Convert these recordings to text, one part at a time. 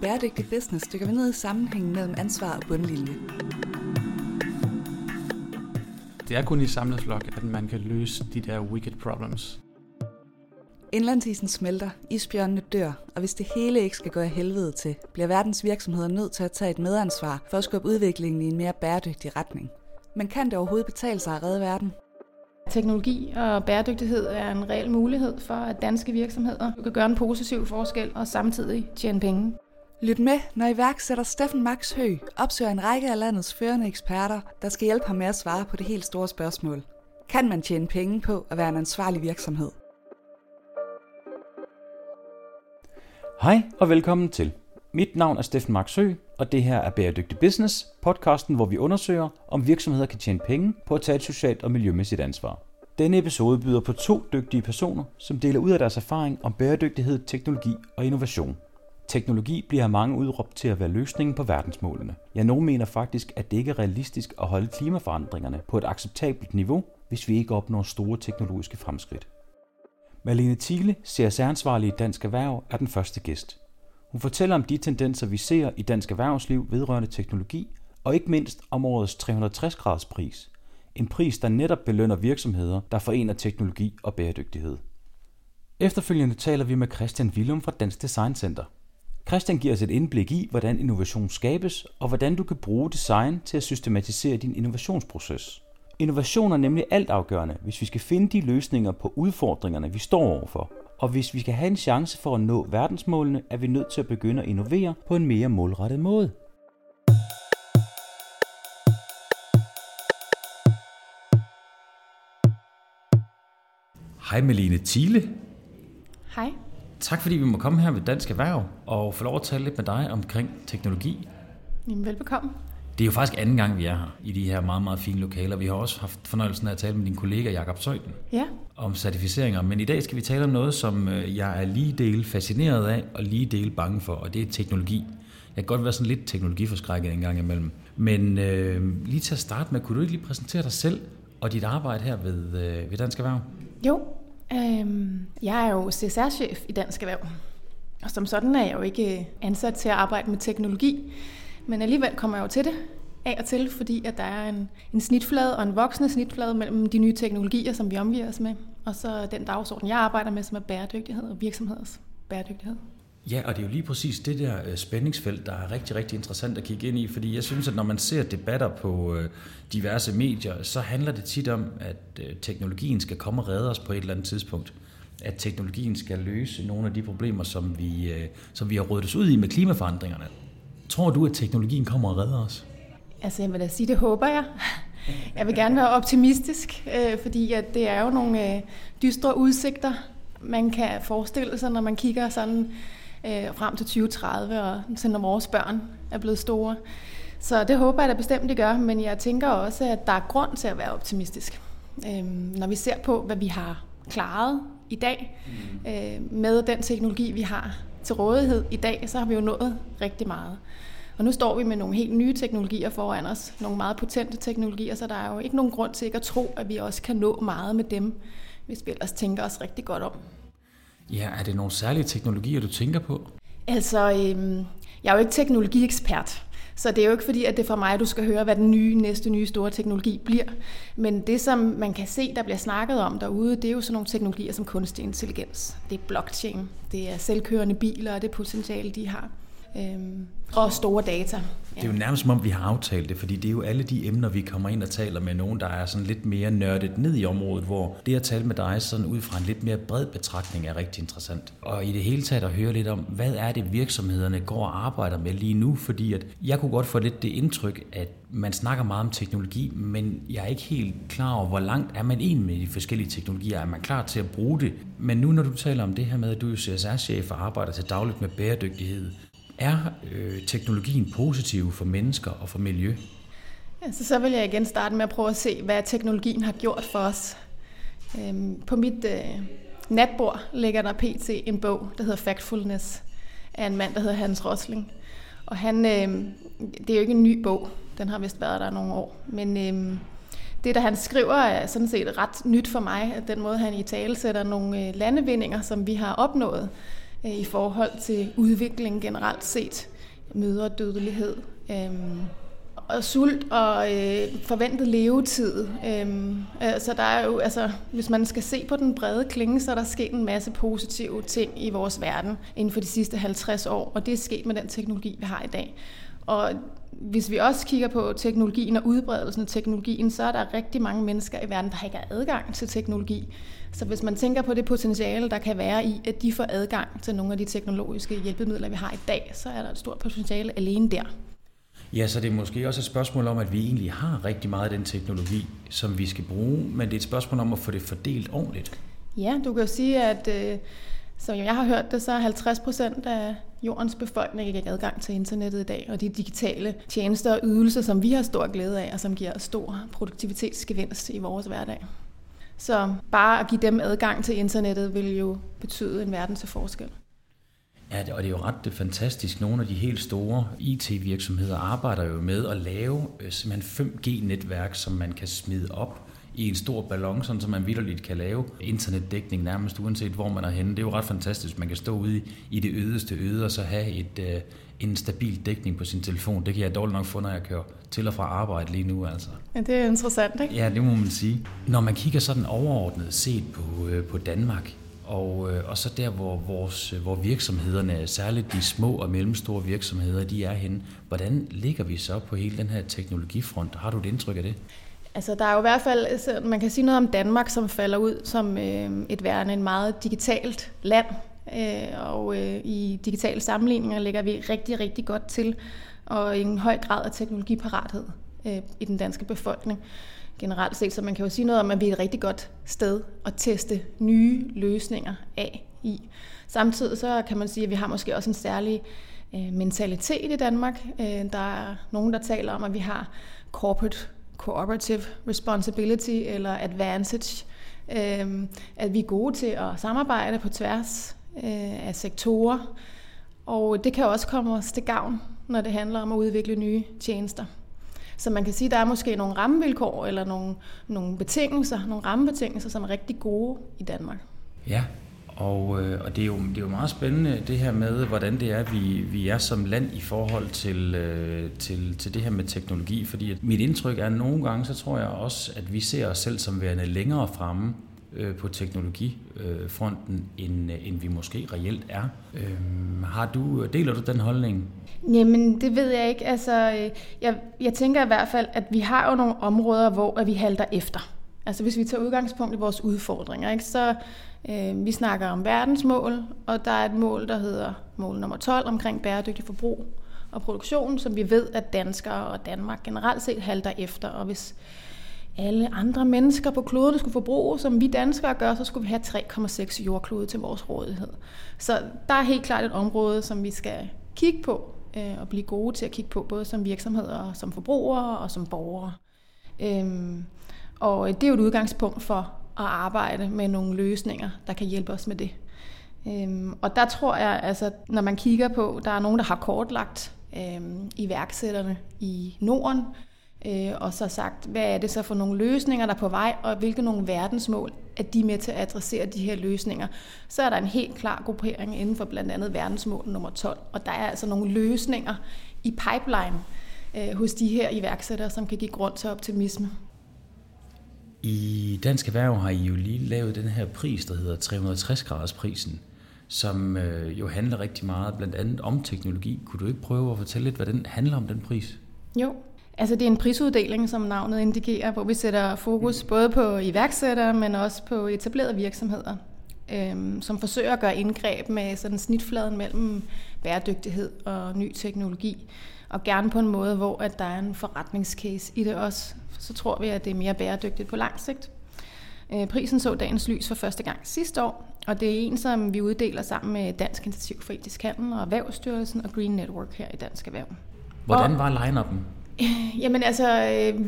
Bæredygtig Business dykker vi ned i sammenhængen mellem ansvar og bundlinje. Det er kun i samlet flok, at man kan løse de der wicked problems. Indlandsisen smelter, isbjørnene dør, og hvis det hele ikke skal gå af helvede til, bliver verdens virksomheder nødt til at tage et medansvar for at skubbe udviklingen i en mere bæredygtig retning. Men kan det overhovedet betale sig at redde verden? Teknologi og bæredygtighed er en reel mulighed for, at danske virksomheder kan gøre en positiv forskel og samtidig tjene penge. Lyt med, når iværksætter Steffen Max Hø opsøger en række af landets førende eksperter, der skal hjælpe ham med at svare på det helt store spørgsmål. Kan man tjene penge på at være en ansvarlig virksomhed? Hej og velkommen til. Mit navn er Steffen Max Hø, og det her er Bæredygtig Business, podcasten, hvor vi undersøger, om virksomheder kan tjene penge på at tage et socialt og miljømæssigt ansvar. Denne episode byder på to dygtige personer, som deler ud af deres erfaring om bæredygtighed, teknologi og innovation. Teknologi bliver af mange udråbt til at være løsningen på verdensmålene. Ja, nogen mener faktisk, at det ikke er realistisk at holde klimaforandringerne på et acceptabelt niveau, hvis vi ikke opnår store teknologiske fremskridt. Malene Thiele, CSR-ansvarlig i Dansk Erhverv, er den første gæst. Hun fortæller om de tendenser, vi ser i dansk erhvervsliv vedrørende teknologi, og ikke mindst om årets 360-graders pris. En pris, der netop belønner virksomheder, der forener teknologi og bæredygtighed. Efterfølgende taler vi med Christian Willum fra Dansk Design Center. Christian giver os et indblik i, hvordan innovation skabes, og hvordan du kan bruge design til at systematisere din innovationsproces. Innovation er nemlig altafgørende, hvis vi skal finde de løsninger på udfordringerne, vi står overfor. Og hvis vi skal have en chance for at nå verdensmålene, er vi nødt til at begynde at innovere på en mere målrettet måde. Hej Melene Thiele. Hej. Tak fordi vi må komme her ved Dansk Erhverv og få lov at tale lidt med dig omkring teknologi. Jamen, velbekomme. Det er jo faktisk anden gang, vi er her i de her meget, meget fine lokaler. Vi har også haft fornøjelsen af at tale med din kollega Jakob Søjden Ja, om certificeringer. Men i dag skal vi tale om noget, som øh, jeg er lige del fascineret af og lige del bange for, og det er teknologi. Jeg kan godt være sådan lidt teknologiforskrækket en gang imellem. Men øh, lige til at starte med, kunne du ikke lige præsentere dig selv og dit arbejde her ved, øh, ved Dansk Erhverv? jo. Øhm, jeg er jo CSR-chef i Dansk Erhverv. Og som sådan er jeg jo ikke øh, ansat til at arbejde med teknologi. Men alligevel kommer jeg jo til det af og til, fordi at der er en, en snitflade og en voksende snitflade mellem de nye teknologier, som vi omgiver os med, og så den dagsorden, jeg arbejder med, som er bæredygtighed og virksomheders bæredygtighed. Ja, og det er jo lige præcis det der øh, spændingsfelt, der er rigtig, rigtig interessant at kigge ind i, fordi jeg synes, at når man ser debatter på øh, diverse medier, så handler det tit om, at øh, teknologien skal komme og redde os på et eller andet tidspunkt. At teknologien skal løse nogle af de problemer, som vi, som vi har rådet os ud i med klimaforandringerne. Tror du, at teknologien kommer og redder os? Altså, jeg vil da sige, det håber jeg. Jeg vil gerne være optimistisk, fordi at det er jo nogle dystre udsigter, man kan forestille sig, når man kigger sådan øh, frem til 2030, og så når vores børn er blevet store. Så det håber jeg da bestemt, det gør, men jeg tænker også, at der er grund til at være optimistisk. Øh, når vi ser på, hvad vi har klaret i dag øh, med den teknologi, vi har til rådighed i dag, så har vi jo nået rigtig meget. Og nu står vi med nogle helt nye teknologier foran os, nogle meget potente teknologier, så der er jo ikke nogen grund til ikke at tro, at vi også kan nå meget med dem, hvis vi ellers tænker os rigtig godt om. Ja, er det nogle særlige teknologier, du tænker på? Altså, øhm, jeg er jo ikke teknologiekspert, så det er jo ikke fordi, at det er for mig, at du skal høre, hvad den nye, næste nye store teknologi bliver. Men det, som man kan se, der bliver snakket om derude, det er jo sådan nogle teknologier som kunstig intelligens. Det er blockchain, det er selvkørende biler og det potentiale, de har. Øhm, og store data. Det er jo nærmest som om, vi har aftalt det, fordi det er jo alle de emner, vi kommer ind og taler med nogen, der er sådan lidt mere nørdet ned i området, hvor det at tale med dig sådan ud fra en lidt mere bred betragtning er rigtig interessant. Og i det hele taget at høre lidt om, hvad er det virksomhederne går og arbejder med lige nu, fordi at jeg kunne godt få lidt det indtryk, at man snakker meget om teknologi, men jeg er ikke helt klar over, hvor langt er man egentlig med de forskellige teknologier. Er man klar til at bruge det? Men nu når du taler om det her med, at du er CSR-chef og arbejder til dagligt med bæredygtighed, er øh, teknologien positiv for mennesker og for miljø? Altså, så vil jeg igen starte med at prøve at se, hvad teknologien har gjort for os. Øhm, på mit øh, natbord ligger der pt. en bog, der hedder Factfulness, af en mand, der hedder Hans Rosling. Og han, øh, det er jo ikke en ny bog, den har vist været der nogle år, men øh, det, der han skriver, er sådan set ret nyt for mig, at den måde, han i tale sætter nogle øh, landevindinger, som vi har opnået Øh, i forhold til udvikling generelt set, mødredødelighed, øh, og sult og øh, forventet levetid. Øhm, så der er jo, altså, hvis man skal se på den brede klinge, så er der sket en masse positive ting i vores verden inden for de sidste 50 år, og det er sket med den teknologi, vi har i dag. Og hvis vi også kigger på teknologien og udbredelsen af teknologien, så er der rigtig mange mennesker i verden, der ikke har adgang til teknologi. Så hvis man tænker på det potentiale, der kan være i, at de får adgang til nogle af de teknologiske hjælpemidler, vi har i dag, så er der et stort potentiale alene der. Ja, så det er måske også et spørgsmål om, at vi egentlig har rigtig meget af den teknologi, som vi skal bruge, men det er et spørgsmål om at få det fordelt ordentligt. Ja, du kan jo sige, at øh, så jeg har hørt det, så er 50 procent af jordens befolkning ikke adgang til internettet i dag, og de digitale tjenester og ydelser, som vi har stor glæde af, og som giver stor produktivitetsgevinst i vores hverdag. Så bare at give dem adgang til internettet vil jo betyde en verden til forskel. Ja, og det er jo ret fantastisk. Nogle af de helt store IT-virksomheder arbejder jo med at lave øh, simpelthen 5G-netværk, som man kan smide op i en stor ballon, sådan så man vidderligt kan lave internetdækning nærmest uanset hvor man er henne. Det er jo ret fantastisk. Man kan stå ude i det ødeste øde og så have et, øh, en stabil dækning på sin telefon. Det kan jeg dårligt nok få, når jeg kører til og fra arbejde lige nu. Altså. Ja, det er interessant, ikke? Ja, det må man sige. Når man kigger sådan overordnet set på, øh, på Danmark, og, øh, og så der, hvor, vores, hvor virksomhederne, særligt de små og mellemstore virksomheder, de er henne, hvordan ligger vi så på hele den her teknologifront? Har du et indtryk af det? Altså, der er jo i hvert fald, altså, man kan sige noget om Danmark, som falder ud som øh, et værende en meget digitalt land. Øh, og øh, i digitale sammenligninger ligger vi rigtig, rigtig godt til, og en høj grad af teknologiparathed øh, i den danske befolkning generelt set. Så man kan jo sige noget om, at vi er et rigtig godt sted at teste nye løsninger af i. Samtidig så kan man sige, at vi har måske også en særlig øh, mentalitet i Danmark. Øh, der er nogen, der taler om, at vi har corporate cooperative responsibility eller advantage. Øh, at vi er gode til at samarbejde på tværs øh, af sektorer. Og det kan også komme os til gavn, når det handler om at udvikle nye tjenester. Så man kan sige, at der er måske nogle rammevilkår eller nogle, nogle betingelser, nogle rammebetingelser, som er rigtig gode i Danmark. Ja, og, øh, og det, er jo, det er jo meget spændende det her med, hvordan det er, vi, vi er som land i forhold til, øh, til, til det her med teknologi. Fordi at mit indtryk er, at nogle gange, så tror jeg også, at vi ser os selv som værende længere fremme øh, på teknologifronten, end, øh, end vi måske reelt er. Øhm, har du, deler du den holdning? Jamen, det ved jeg ikke. Altså, øh, jeg, jeg tænker i hvert fald, at vi har jo nogle områder, hvor at vi halter efter. Altså hvis vi tager udgangspunkt i vores udfordringer, ikke, så øh, vi snakker om verdensmål, og der er et mål, der hedder mål nummer 12 omkring bæredygtig forbrug og produktion, som vi ved, at danskere og Danmark generelt set halter efter. Og hvis alle andre mennesker på kloden skulle forbruge, som vi danskere gør, så skulle vi have 3,6 jordklode til vores rådighed. Så der er helt klart et område, som vi skal kigge på øh, og blive gode til at kigge på, både som virksomheder, som forbrugere og som borgere. Øhm, og det er jo et udgangspunkt for arbejde med nogle løsninger, der kan hjælpe os med det. Øhm, og der tror jeg, altså, når man kigger på, der er nogen, der har kortlagt øhm, iværksætterne i Norden, øh, og så sagt, hvad er det så for nogle løsninger, der er på vej, og hvilke nogle verdensmål er de med til at adressere de her løsninger. Så er der en helt klar gruppering inden for blandt andet verdensmål nummer 12, og der er altså nogle løsninger i pipeline øh, hos de her iværksættere, som kan give grund til optimisme. I Dansk Erhverv har I jo lige lavet den her pris, der hedder 360 graders prisen, som øh, jo handler rigtig meget blandt andet om teknologi. Kunne du ikke prøve at fortælle lidt, hvad den handler om, den pris? Jo, altså det er en prisuddeling, som navnet indikerer, hvor vi sætter fokus både på iværksættere, men også på etablerede virksomheder, øhm, som forsøger at gøre indgreb med sådan snitfladen mellem bæredygtighed og ny teknologi og gerne på en måde, hvor at der er en forretningscase i det også. Så tror vi, at det er mere bæredygtigt på lang sigt. Øh, prisen så dagens lys for første gang sidste år, og det er en, som vi uddeler sammen med Dansk Initiativ for Etisk Handel og Erhvervsstyrelsen og Green Network her i Dansk Erhverv. Hvordan var line-up'en? Jamen altså, øh,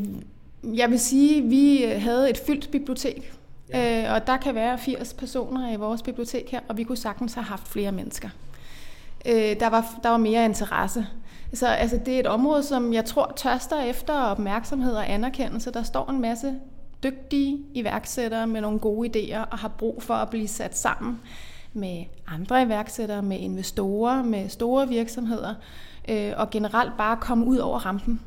jeg vil sige, at vi havde et fyldt bibliotek, ja. Øh, og der kan være 80 personer i vores bibliotek her, og vi kunne sagtens have haft flere mennesker. Der var, der var mere interesse. Så altså, det er et område, som jeg tror tørster efter opmærksomhed og anerkendelse. Der står en masse dygtige iværksættere med nogle gode idéer og har brug for at blive sat sammen med andre iværksættere, med investorer, med store virksomheder, øh, og generelt bare komme ud over rampen.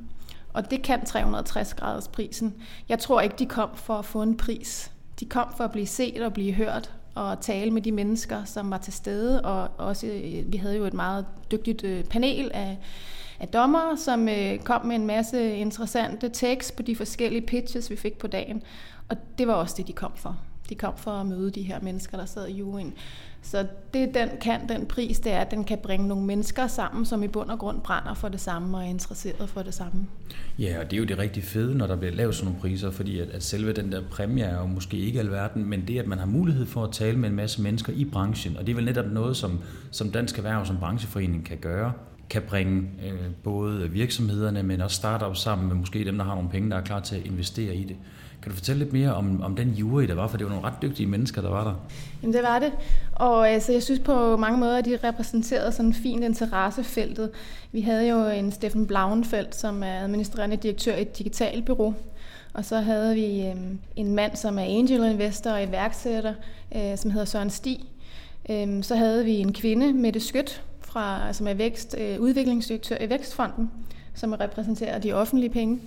Og det kan 360 graders prisen. Jeg tror ikke, de kom for at få en pris. De kom for at blive set og blive hørt og tale med de mennesker, som var til stede. Og også, øh, vi havde jo et meget dygtigt øh, panel af, af dommer, som øh, kom med en masse interessante tekst på de forskellige pitches, vi fik på dagen. Og det var også det, de kom for. De kom for at møde de her mennesker, der sad i juryen. Så det den kan, den pris, det er, at den kan bringe nogle mennesker sammen, som i bund og grund brænder for det samme og er interesseret for det samme. Ja, og det er jo det rigtig fede, når der bliver lavet sådan nogle priser, fordi at, at selve den der præmie er jo måske ikke alverden, men det, at man har mulighed for at tale med en masse mennesker i branchen, og det er vel netop noget, som, som Dansk Erhverv som brancheforening kan gøre, kan bringe øh, både virksomhederne, men også startups sammen med måske dem, der har nogle penge, der er klar til at investere i det. Kan du fortælle lidt mere om, om den jury, der var? For det var nogle ret dygtige mennesker, der var der. Jamen det var det. Og altså, jeg synes på mange måder, at de repræsenterede sådan fint interessefeltet. Vi havde jo en Steffen Blauenfeldt, som er administrerende direktør i et digitalt bureau. Og så havde vi øh, en mand, som er angel investor og iværksætter, øh, som hedder Søren Stig. Øh, så havde vi en kvinde, Mette Skødt, fra, som er vækst, øh, udviklingsdirektør i Vækstfonden, som repræsenterer de offentlige penge.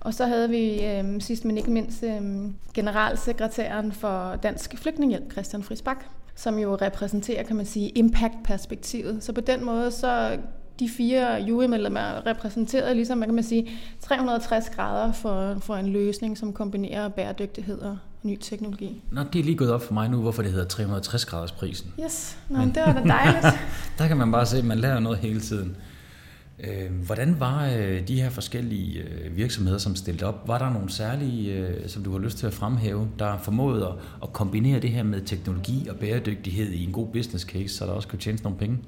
Og så havde vi øh, sidst men ikke mindst øh, generalsekretæren for Dansk Flygtningehjælp, Christian Friisbak, som jo repræsenterer, kan man sige, impact-perspektivet. Så på den måde, så de fire jurymedlemmer repræsenterede ligesom, man kan man sige, 360 grader for, for en løsning, som kombinerer bæredygtighed og ny teknologi. Nå, det er lige gået op for mig nu, hvorfor det hedder 360 graders prisen. Yes, Nå, Men... det var da dejligt. der kan man bare se, at man lærer noget hele tiden. Øh, hvordan var øh, de her forskellige øh, virksomheder, som stillede op? Var der nogle særlige, øh, som du har lyst til at fremhæve, der formåede at kombinere det her med teknologi og bæredygtighed i en god business case, så der også kunne tjene nogle penge?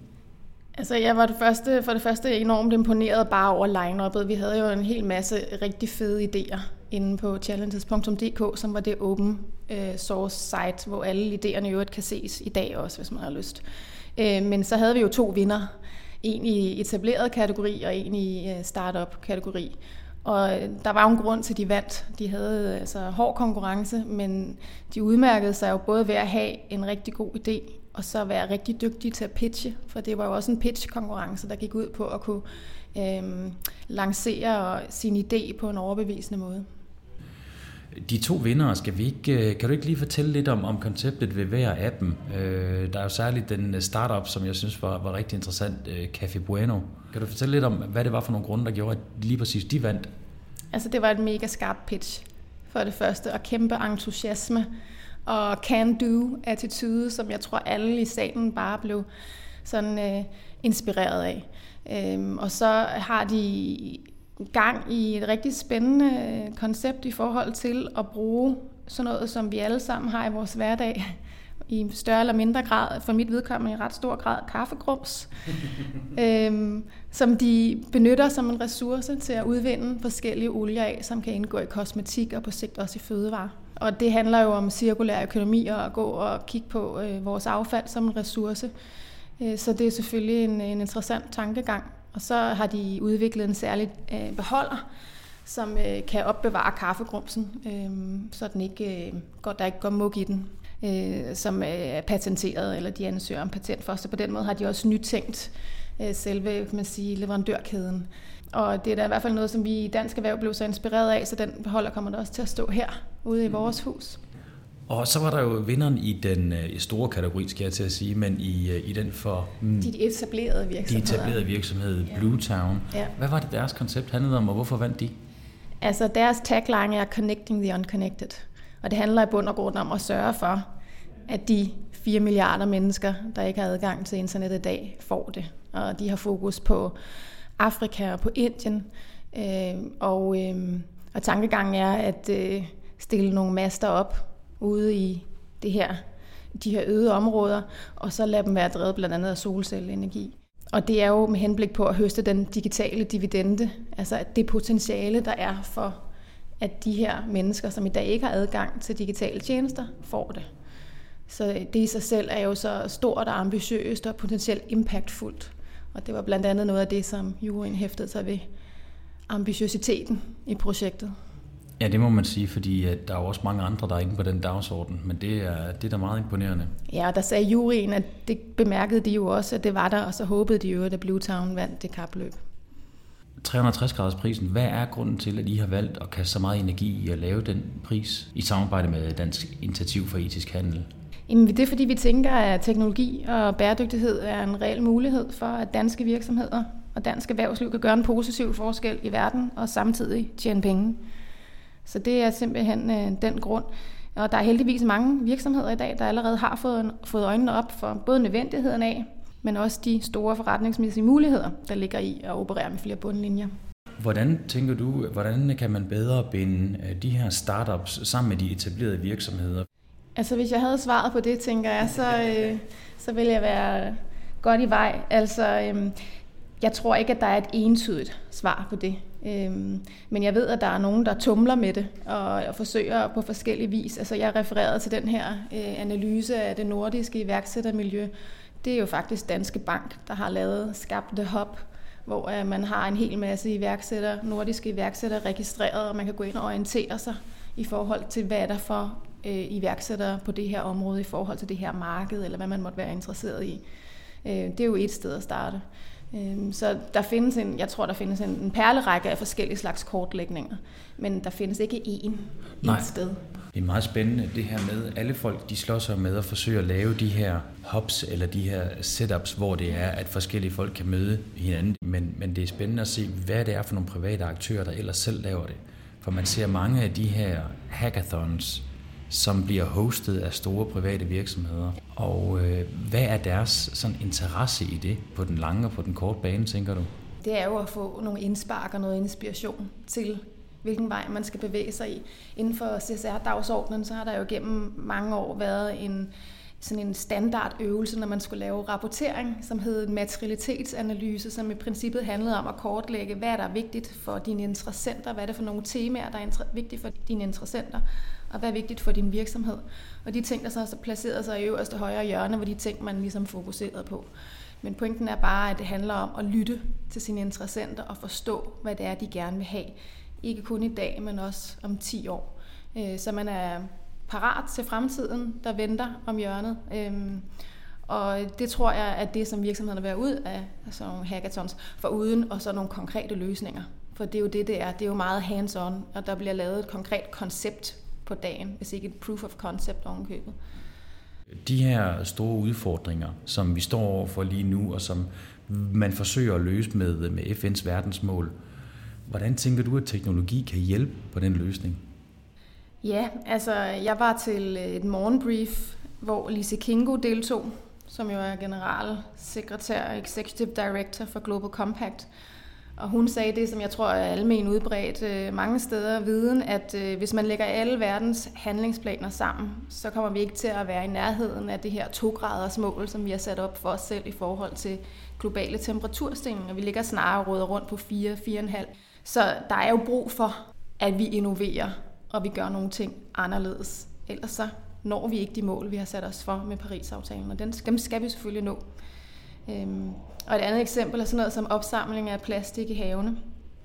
Altså, jeg var det første, for det første enormt imponeret bare over line-up'et. Vi havde jo en hel masse rigtig fede idéer inde på challenges.dk, som var det open source site, hvor alle idéerne i øvrigt kan ses i dag også, hvis man har lyst. Men så havde vi jo to vinder, en i etableret kategori og en i øh, startup kategori. Og øh, der var jo en grund til, at de vandt. De havde øh, altså hård konkurrence, men de udmærkede sig jo både ved at have en rigtig god idé, og så være rigtig dygtige til at pitche, for det var jo også en pitch-konkurrence, der gik ud på at kunne øhm, lancere sin idé på en overbevisende måde. De to vinder, skal vi ikke, øh, kan du ikke lige fortælle lidt om, om konceptet ved hver af dem? Øh, der er jo særligt den øh, startup, som jeg synes var, var rigtig interessant, øh, Café Bueno. Kan du fortælle lidt om, hvad det var for nogle grunde, der gjorde, at lige præcis de vandt? Altså det var et mega skarpt pitch for det første, og kæmpe entusiasme og can-do-attitude, som jeg tror alle i salen bare blev sådan øh, inspireret af. Øhm, og så har de gang i et rigtig spændende øh, koncept i forhold til at bruge sådan noget, som vi alle sammen har i vores hverdag, i større eller mindre grad, for mit vedkommende i ret stor grad, kaffegrums, øhm, som de benytter som en ressource til at udvinde forskellige olier af, som kan indgå i kosmetik og på sigt også i fødevarer. Og det handler jo om cirkulær økonomi og at gå og kigge på øh, vores affald som en ressource. Øh, så det er selvfølgelig en, en interessant tankegang. Og så har de udviklet en særlig øh, beholder, som øh, kan opbevare kaffegrumsen, øh, så den ikke, øh, går, der ikke går mug i den, øh, som er patenteret, eller de ansøger om patent for. Så på den måde har de også nytænkt øh, selve man sige, leverandørkæden. Og det er da i hvert fald noget, som vi i Dansk Erhverv blev så inspireret af, så den beholder kommer der også til at stå her ude i vores hus. Og så var der jo vinderen i den uh, store kategori, skal jeg til at sige, men i, uh, i den for... Mm, de etablerede virksomheder. De etablerede virksomhed, ja. Blue Town. Ja. Hvad var det, deres koncept handlede om, og hvorfor vandt de? Altså, deres tagline er Connecting the Unconnected. Og det handler i bund og grund om at sørge for, at de 4 milliarder mennesker, der ikke har adgang til internet i dag, får det. Og de har fokus på Afrika og på Indien. Øh, og, øh, og tankegangen er at øh, stille nogle master op ude i det her, de her øde områder, og så lade dem være drevet blandt andet af solcelleenergi. Og det er jo med henblik på at høste den digitale dividende, altså at det potentiale, der er for, at de her mennesker, som i dag ikke har adgang til digitale tjenester, får det. Så det i sig selv er jo så stort og ambitiøst og potentielt impactfuldt. Og det var blandt andet noget af det, som juryen hæftede sig ved ambitiøsiteten i projektet. Ja, det må man sige, fordi at der er også mange andre, der er inde på den dagsorden, men det er, det er da meget imponerende. Ja, og der sagde juryen, at det bemærkede de jo også, at det var der, og så håbede de jo, at Blue Town vandt det kapløb. 360 graders prisen, hvad er grunden til, at I har valgt at kaste så meget energi i at lave den pris i samarbejde med Dansk Initiativ for Etisk Handel? Jamen, det er fordi, vi tænker, at teknologi og bæredygtighed er en reel mulighed for, at danske virksomheder og dansk erhvervsliv kan gøre en positiv forskel i verden og samtidig tjene penge. Så det er simpelthen øh, den grund. Og der er heldigvis mange virksomheder i dag, der allerede har fået, fået øjnene op for både nødvendigheden af, men også de store forretningsmæssige muligheder, der ligger i at operere med flere bundlinjer. Hvordan tænker du, hvordan kan man bedre binde øh, de her startups sammen med de etablerede virksomheder? Altså hvis jeg havde svaret på det, tænker jeg, så, øh, så ville jeg være godt i vej. Altså, øh, jeg tror ikke, at der er et entydigt svar på det. Øhm, men jeg ved, at der er nogen, der tumler med det og, og forsøger på forskellige vis. Altså, jeg refererede til den her øh, analyse af det nordiske iværksættermiljø. Det er jo faktisk Danske Bank, der har lavet Skab The Hub, hvor øh, man har en hel masse iværksætter, nordiske iværksættere registreret, og man kan gå ind og orientere sig i forhold til, hvad er der for øh, iværksættere på det her område i forhold til det her marked, eller hvad man måtte være interesseret i. Øh, det er jo et sted at starte. Øhm, så der findes en, jeg tror, der findes en, en perlerække af forskellige slags kortlægninger, men der findes ikke én Nej. et sted. Det er meget spændende det her med, alle folk de slår sig med at forsøge at lave de her hubs eller de her setups, hvor det er, at forskellige folk kan møde hinanden. Men, men det er spændende at se, hvad det er for nogle private aktører, der ellers selv laver det. For man ser mange af de her hackathons, som bliver hostet af store private virksomheder. Og øh, hvad er deres sådan, interesse i det på den lange og på den korte bane, tænker du? Det er jo at få nogle indspark og noget inspiration til, hvilken vej man skal bevæge sig i. Inden for CSR-dagsordenen, så har der jo gennem mange år været en, sådan en standardøvelse, når man skulle lave rapportering, som hed materialitetsanalyse, som i princippet handlede om at kortlægge, hvad er der vigtigt for dine interessenter, hvad er det for nogle temaer, der er vigtige for dine interessenter, og hvad er vigtigt for din virksomhed. Og de ting, der så har placeret sig i øverste højre hjørne, hvor de ting, man ligesom fokuseret på. Men pointen er bare, at det handler om at lytte til sine interessenter og forstå, hvad det er, de gerne vil have. Ikke kun i dag, men også om 10 år. Øh, så man er parat til fremtiden, der venter om hjørnet. Øh, og det tror jeg, at det, som virksomhederne vil være ud af sådan nogle hackathons, for uden og så nogle konkrete løsninger. For det er jo det, det er. Det er jo meget hands-on, og der bliver lavet et konkret koncept på dagen, hvis ikke et proof of concept ovenkøbet. De her store udfordringer, som vi står overfor lige nu, og som man forsøger at løse med, med FN's verdensmål, hvordan tænker du, at teknologi kan hjælpe på den løsning? Ja, altså jeg var til et morgenbrief, hvor Lise Kingo deltog, som jo er generalsekretær og executive director for Global Compact. Og hun sagde det, som jeg tror er almen udbredt øh, mange steder, viden, at øh, hvis man lægger alle verdens handlingsplaner sammen, så kommer vi ikke til at være i nærheden af det her 2-graders mål, som vi har sat op for os selv i forhold til globale temperaturstigninger. Vi ligger snarere råder rundt på 4-4,5. Så der er jo brug for, at vi innoverer, og vi gør nogle ting anderledes. Ellers så når vi ikke de mål, vi har sat os for med Paris-aftalen, og dem skal vi selvfølgelig nå. Øhm, og et andet eksempel er sådan noget som opsamling af plastik i havene.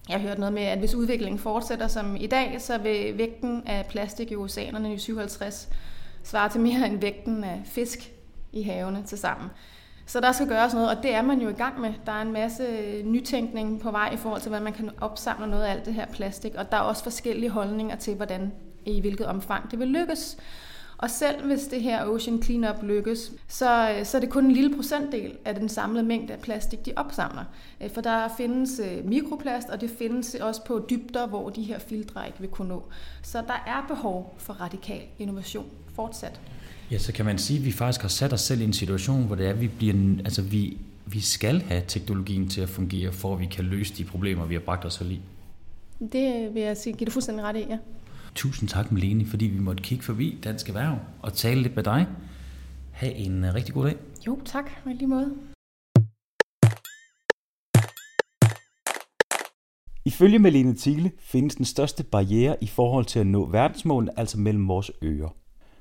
Jeg har hørt noget med, at hvis udviklingen fortsætter som i dag, så vil vægten af plastik i oceanerne i 57 svare til mere end vægten af fisk i havene til sammen. Så der skal gøres noget, og det er man jo i gang med. Der er en masse nytænkning på vej i forhold til, hvordan man kan opsamle noget af alt det her plastik, og der er også forskellige holdninger til, hvordan i hvilket omfang det vil lykkes. Og selv hvis det her Ocean Cleanup lykkes, så, så er det kun en lille procentdel af den samlede mængde af plastik, de opsamler. Øh, for der findes øh, mikroplast, og det findes også på dybder, hvor de her filtre ikke vil kunne nå. Så der er behov for radikal innovation fortsat. Ja, så kan man sige, at vi faktisk har sat os selv i en situation, hvor det er, at vi, bliver, altså vi, vi skal have teknologien til at fungere, for at vi kan løse de problemer, vi har bragt os selv i. Det vil jeg sige, giver du fuldstændig ret i, ja. Tusind tak, Melene, fordi vi måtte kigge forbi Dansk Erhverv og tale lidt med dig. Ha' en øh, rigtig god dag. Jo, tak. Med lige måde. Ifølge Melene Thiele findes den største barriere i forhold til at nå verdensmålene, altså mellem vores ører.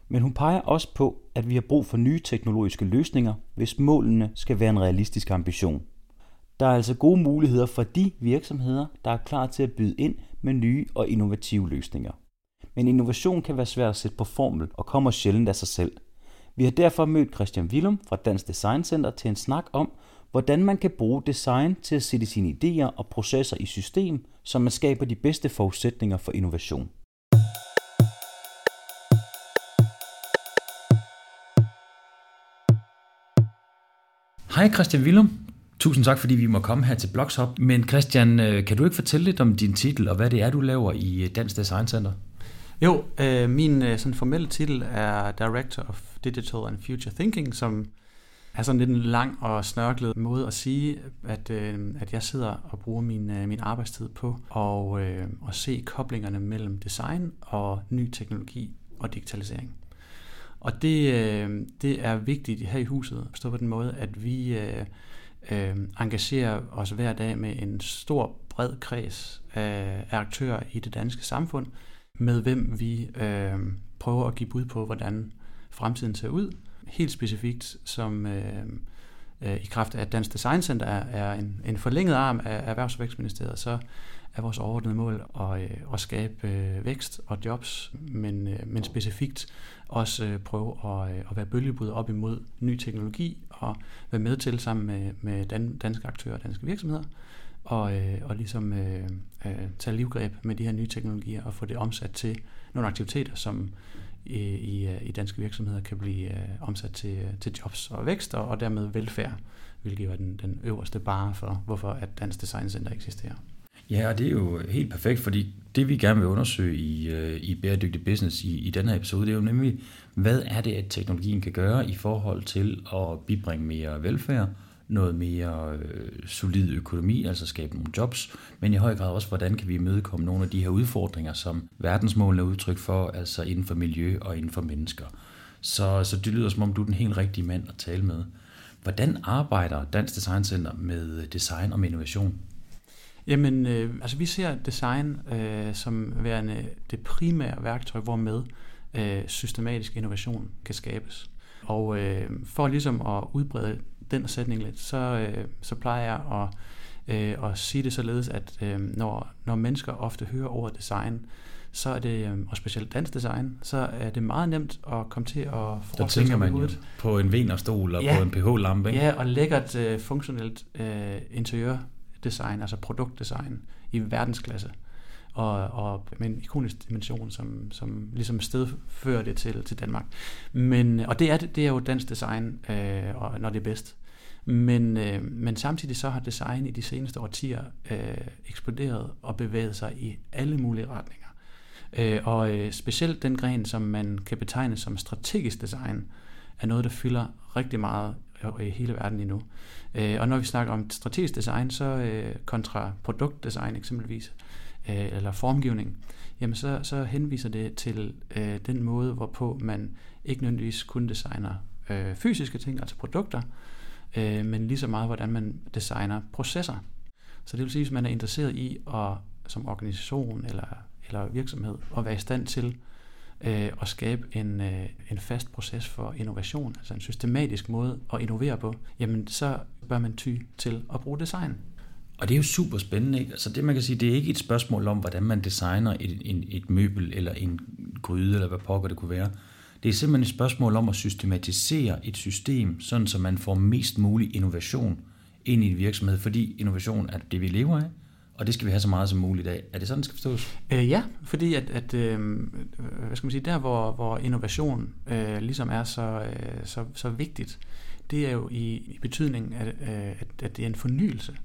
Men hun peger også på, at vi har brug for nye teknologiske løsninger, hvis målene skal være en realistisk ambition. Der er altså gode muligheder for de virksomheder, der er klar til at byde ind med nye og innovative løsninger men innovation kan være svært at sætte på formel og kommer sjældent af sig selv. Vi har derfor mødt Christian Willum fra Dansk Design Center til en snak om, hvordan man kan bruge design til at sætte sine idéer og processer i system, så man skaber de bedste forudsætninger for innovation. Hej Christian Willum. Tusind tak, fordi vi må komme her til Blogshop. Men Christian, øh, kan du ikke fortælle lidt om din titel og hvad det er, du laver i øh, Dansk Design Center? Jo, øh, min øh, sådan formelle titel er Director of Digital and Future Thinking, som er sådan lidt en lang og snørklet måde at sige, at, øh, at jeg sidder og bruger min, øh, min arbejdstid på og, øh, at se koblingerne mellem design og ny teknologi og digitalisering. Og det, øh, det er vigtigt her i huset, stå på den måde, at vi øh, øh, engagerer os hver dag med en stor, bred kreds af aktører i det danske samfund, med hvem vi øh, prøver at give bud på, hvordan fremtiden ser ud. Helt specifikt som øh, øh, i kraft af at Dansk Design Center er, er en, en forlænget arm af Erhvervs- og Vækstministeriet, så er vores overordnede mål at, øh, at skabe øh, vækst og jobs, men, øh, men specifikt også øh, prøve at, øh, at være bølgebryder op imod ny teknologi og være med til sammen med, med dan, danske aktører og danske virksomheder og, øh, og ligesom øh, øh, tage livgreb med de her nye teknologier og få det omsat til nogle aktiviteter, som i, i, øh, i danske virksomheder kan blive øh, omsat til, øh, til jobs og vækst og, og dermed velfærd, hvilket jo er den, den øverste bare for, hvorfor at Dansk Design Center eksisterer. Ja, og det er jo helt perfekt, fordi det vi gerne vil undersøge i, øh, i bæredygtig business i, i den her episode, det er jo nemlig, hvad er det, at teknologien kan gøre i forhold til at bibringe mere velfærd, noget mere øh, solid økonomi, altså skabe nogle jobs, men i høj grad også, hvordan kan vi imødekomme nogle af de her udfordringer, som verdensmålene er udtryk for, altså inden for miljø og inden for mennesker. Så, så det lyder som om, du er den helt rigtige mand at tale med. Hvordan arbejder Dansk Design Center med design og med innovation? Jamen, øh, altså vi ser design øh, som værende det primære værktøj, hvormed øh, systematisk innovation kan skabes. Og øh, for ligesom at udbrede den sætning lidt, så, øh, så plejer jeg at, øh, at sige det således, at øh, når, når mennesker ofte hører ordet design, så er det, øh, og specielt dansk design, så er det meget nemt at komme til at forestille sig tænker man jo på en venerstol og ja, på en pH-lampe. Ja, og lækkert uh, funktionelt uh, interiørdesign, altså produktdesign i verdensklasse. Og, og med en ikonisk dimension, som, som ligesom stedfører det til, til Danmark. Men, øh, og det er, det er jo dansk design, øh, og, når det er bedst. Men, øh, men samtidig så har design i de seneste årtier øh, eksploderet og bevæget sig i alle mulige retninger. Øh, og øh, specielt den gren, som man kan betegne som strategisk design, er noget, der fylder rigtig meget øh, i hele verden endnu. Øh, og når vi snakker om strategisk design, så øh, kontra produktdesign eksempelvis, Øh, eller formgivning, jamen så, så henviser det til øh, den måde, hvorpå man ikke nødvendigvis kun designer øh, fysiske ting, altså produkter, øh, men lige så meget, hvordan man designer processer. Så det vil sige, hvis man er interesseret i at som organisation eller eller virksomhed at være i stand til øh, at skabe en, øh, en fast proces for innovation, altså en systematisk måde at innovere på, jamen så bør man ty til at bruge design. Og det er jo super spændende. Ikke? Altså det man kan sige, det er ikke et spørgsmål om, hvordan man designer et, en, et møbel eller en gryde, eller hvad pokker det kunne være. Det er simpelthen et spørgsmål om at systematisere et system, sådan så man får mest mulig innovation ind i en virksomhed, fordi innovation er det, vi lever af og det skal vi have så meget som muligt af. Er det sådan, det skal forstås? Øh, ja, fordi at, at øh, hvad skal man sige, der hvor, hvor innovation øh, ligesom er så, øh, så, så vigtigt, det er jo i, i betydningen, at, øh, at, at det er en fornyelse.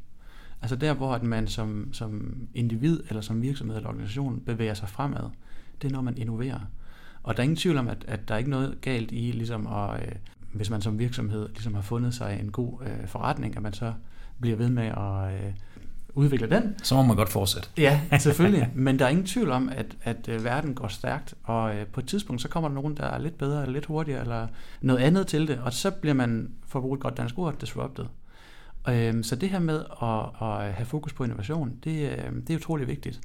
Altså der, hvor at man som, som individ eller som virksomhed eller organisation bevæger sig fremad, det er når man innoverer. Og der er ingen tvivl om, at, at der er ikke noget galt i, ligesom at, øh, hvis man som virksomhed ligesom har fundet sig en god øh, forretning, at man så bliver ved med at øh, udvikler den. Så må man godt fortsætte. Ja, selvfølgelig. Men der er ingen tvivl om, at, at øh, verden går stærkt, og øh, på et tidspunkt, så kommer der nogen, der er lidt bedre, eller lidt hurtigere, eller noget andet til det, og så bliver man, for at bruge et godt dansk ord, disrupted. Øhm, så det her med at, at have fokus på innovation, det, øh, det er utrolig vigtigt.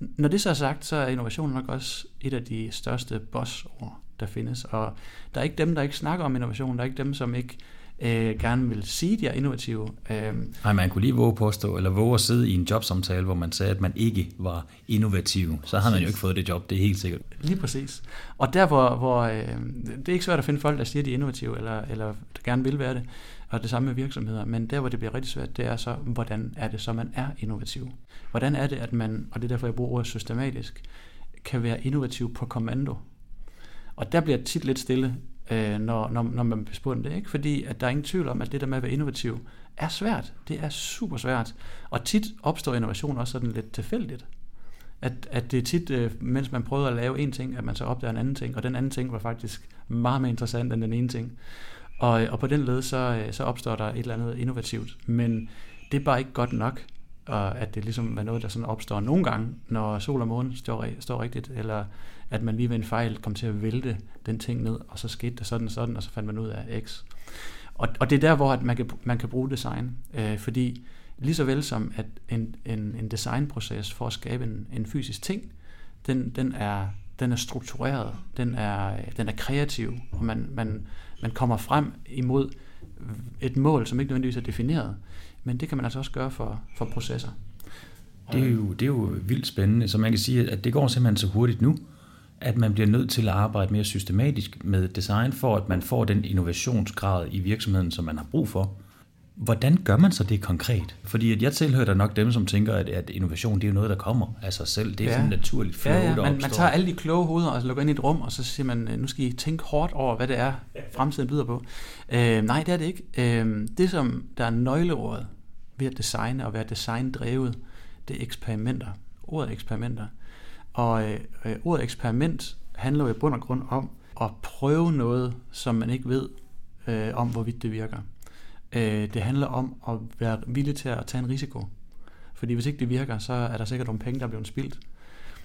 Når det så er sagt, så er innovation nok også et af de største bossord, der findes. Og der er ikke dem, der ikke snakker om innovation, der er ikke dem, som ikke øh, gerne vil sige, de er innovative. Øh, Nej, man kunne lige våge påstå, eller våge at sidde i en jobsamtale, hvor man sagde, at man ikke var innovativ. Så havde man jo ikke fået det job, det er helt sikkert. Lige præcis. Og der, hvor, hvor øh, det er ikke svært at finde folk, der siger, de er innovative, eller, eller der gerne vil være det, og det samme med virksomheder, men der, hvor det bliver rigtig svært, det er så, hvordan er det så, man er innovativ? Hvordan er det, at man, og det er derfor, jeg bruger ordet systematisk, kan være innovativ på kommando? Og der bliver tit lidt stille, øh, når, når, når man bliver spurgt det, ikke? fordi at der er ingen tvivl om, at det der med at være innovativ er svært. Det er super svært. Og tit opstår innovation også sådan lidt tilfældigt. At, at det er tit, øh, mens man prøver at lave en ting, at man så opdager en anden ting, og den anden ting var faktisk meget mere interessant end den ene ting. Og, øh, og på den led, så, øh, så opstår der et eller andet innovativt. Men det er bare ikke godt nok, og at det ligesom er noget, der sådan opstår nogle gange, når sol og måne står, står rigtigt, eller at man lige ved en fejl kom til at vælte den ting ned, og så skete det sådan og sådan, og så fandt man ud af X. Og, og det er der, hvor at man, kan, man kan bruge design, øh, fordi lige så vel som at en, en, en designproces for at skabe en, en fysisk ting, den, den, er, den er struktureret, den er, den er kreativ, og man, man, man kommer frem imod et mål, som ikke nødvendigvis er defineret, men det kan man altså også gøre for, for processer. Det er, jo, det er jo vildt spændende, så man kan sige, at det går simpelthen så hurtigt nu, at man bliver nødt til at arbejde mere systematisk med design, for at man får den innovationsgrad i virksomheden, som man har brug for. Hvordan gør man så det konkret? Fordi at jeg tilhører da nok dem, som tænker, at, at innovation det er noget, der kommer af sig selv. Det er ja. sådan naturligt flow, ja, ja. Man, man tager alle de kloge hoveder og lukker ind i et rum, og så siger man, nu skal I tænke hårdt over, hvad det er, fremtiden byder på. Øh, nej, det er det ikke. Øh, det, som der er nøgleordet ved at designe og være designdrevet, det er eksperimenter. Ordet eksperimenter. Og øh, øh, ordet eksperiment handler jo i bund og grund om at prøve noget, som man ikke ved øh, om, hvorvidt det virker. Øh, det handler om at være villig til at tage en risiko. Fordi hvis ikke det virker, så er der sikkert nogle penge, der er blevet spildt.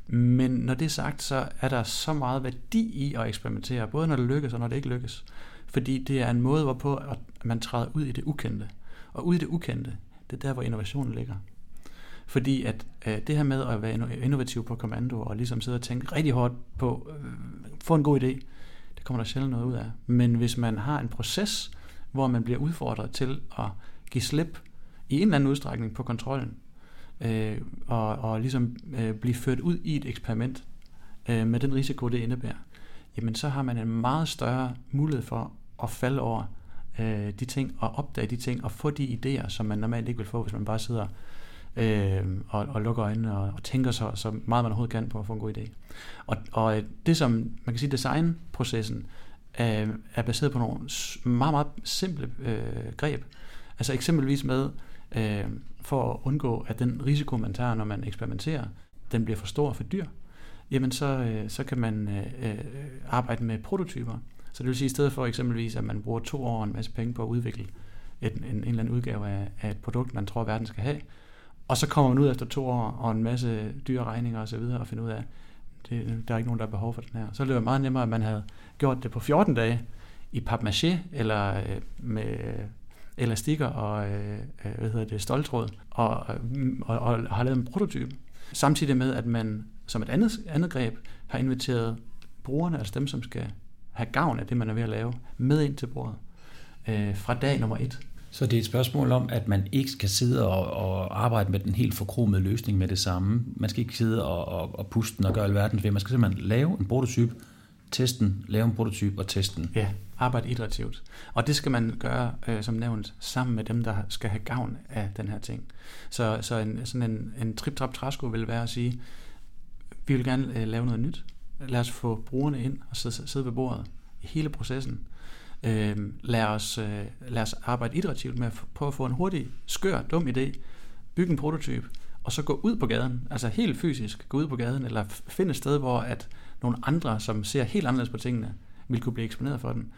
Men når det er sagt, så er der så meget værdi i at eksperimentere, både når det lykkes og når det ikke lykkes. Fordi det er en måde, hvorpå at man træder ud i det ukendte. Og ud i det ukendte, det er der, hvor innovationen ligger. Fordi at øh, det her med at være innovativ på kommando og ligesom sidde og tænke rigtig hårdt på, øh, få en god idé, det kommer der sjældent noget ud af. Men hvis man har en proces, hvor man bliver udfordret til at give slip i en eller anden udstrækning på kontrollen, øh, og, og ligesom øh, blive ført ud i et eksperiment øh, med den risiko, det indebærer, jamen så har man en meget større mulighed for at falde over øh, de ting, og opdage de ting, og få de idéer, som man normalt ikke vil få, hvis man bare sidder øh, og, og lukker øjnene og, og tænker så, så meget man overhovedet kan på at få en god idé. Og, og øh, det som, man kan sige, designprocessen er, er baseret på nogle meget, meget simple øh, greb. Altså eksempelvis med, øh, for at undgå, at den risiko, man tager, når man eksperimenterer, den bliver for stor og for dyr, jamen så, øh, så kan man øh, øh arbejde med prototyper. Så det vil sige, at i stedet for eksempelvis, at man bruger to år og en masse penge på at udvikle et, en, en eller anden udgave af, af et produkt, man tror, verden skal have, og så kommer man ud efter to år og en masse dyre regninger osv. og, og finder ud af, det, der er ikke nogen, der har behov for den her. Så det var meget nemmere, at man havde gjort det på 14 dage i papmaché eller øh, med elastikker og øh, øh hvad hedder det, stoltråd og, øh, og, og har lavet en prototype. Samtidig med, at man som et andet, andet greb har inviteret brugerne, altså dem, som skal have gavn af det, man er ved at lave, med ind til bordet øh, fra dag nummer et. Så det er et spørgsmål om, at man ikke skal sidde og, og arbejde med den helt forkromede løsning med det samme. Man skal ikke sidde og, og, og puste den og gøre alverden ved. Man skal simpelthen lave en prototype, testen, lave en prototype og teste den. Ja, arbejde iterativt. Og det skal man gøre, øh, som nævnt, sammen med dem, der skal have gavn af den her ting. Så, så en, sådan en, en trip-trap-træsko vil være at sige, vi vil gerne øh, lave noget nyt. Lad os få brugerne ind og sidde, sidde ved bordet i hele processen Øh, lad, os, øh, lad os arbejde iterativt med at prøve at få en hurtig, skør, dum idé, bygge en prototyp, og så gå ud på gaden, altså helt fysisk gå ud på gaden, eller finde et sted, hvor at nogle andre, som ser helt anderledes på tingene, vil kunne blive eksponeret for den,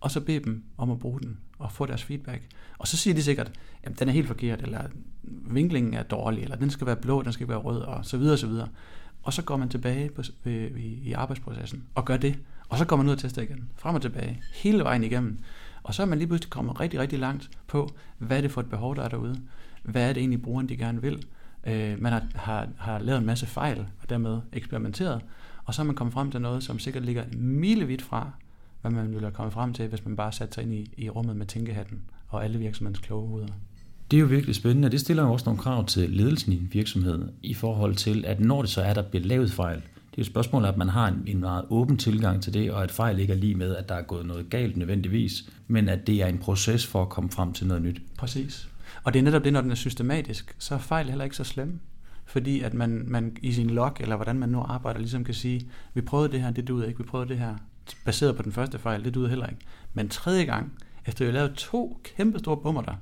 og så bede dem om at bruge den, og få deres feedback. Og så siger de sikkert, at den er helt forkert, eller vinklingen er dårlig, eller den skal være blå, den skal være rød, og så videre, og så videre. Og så går man tilbage på, i, i arbejdsprocessen og gør det. Og så går man ud og tester igen. Frem og tilbage. Hele vejen igennem. Og så er man lige pludselig kommet rigtig, rigtig langt på, hvad er det for et behov, der er derude. Hvad er det egentlig, brugeren de gerne vil. Øh, man har, har, har lavet en masse fejl, og dermed eksperimenteret. Og så er man kommet frem til noget, som sikkert ligger milevidt fra, hvad man ville have kommet frem til, hvis man bare satte sig ind i, i rummet med tænkehatten og alle virksomhedens kloge hoveder. Det er jo virkelig spændende, det stiller jo også nogle krav til ledelsen i en virksomhed, i forhold til, at når det så er, der bliver lavet fejl, det er jo et spørgsmål, at man har en, en meget åben tilgang til det, og at fejl ikke er lige med, at der er gået noget galt nødvendigvis, men at det er en proces for at komme frem til noget nyt. Præcis. Og det er netop det, når den er systematisk, så er fejl heller ikke så slemme. Fordi at man, man i sin log, eller hvordan man nu arbejder, ligesom kan sige, vi prøvede det her, det duede ikke, vi prøvede det her, baseret på den første fejl, det duede heller ikke. Men tredje gang, efter vi lavede lavet to kæmpe store bummer der,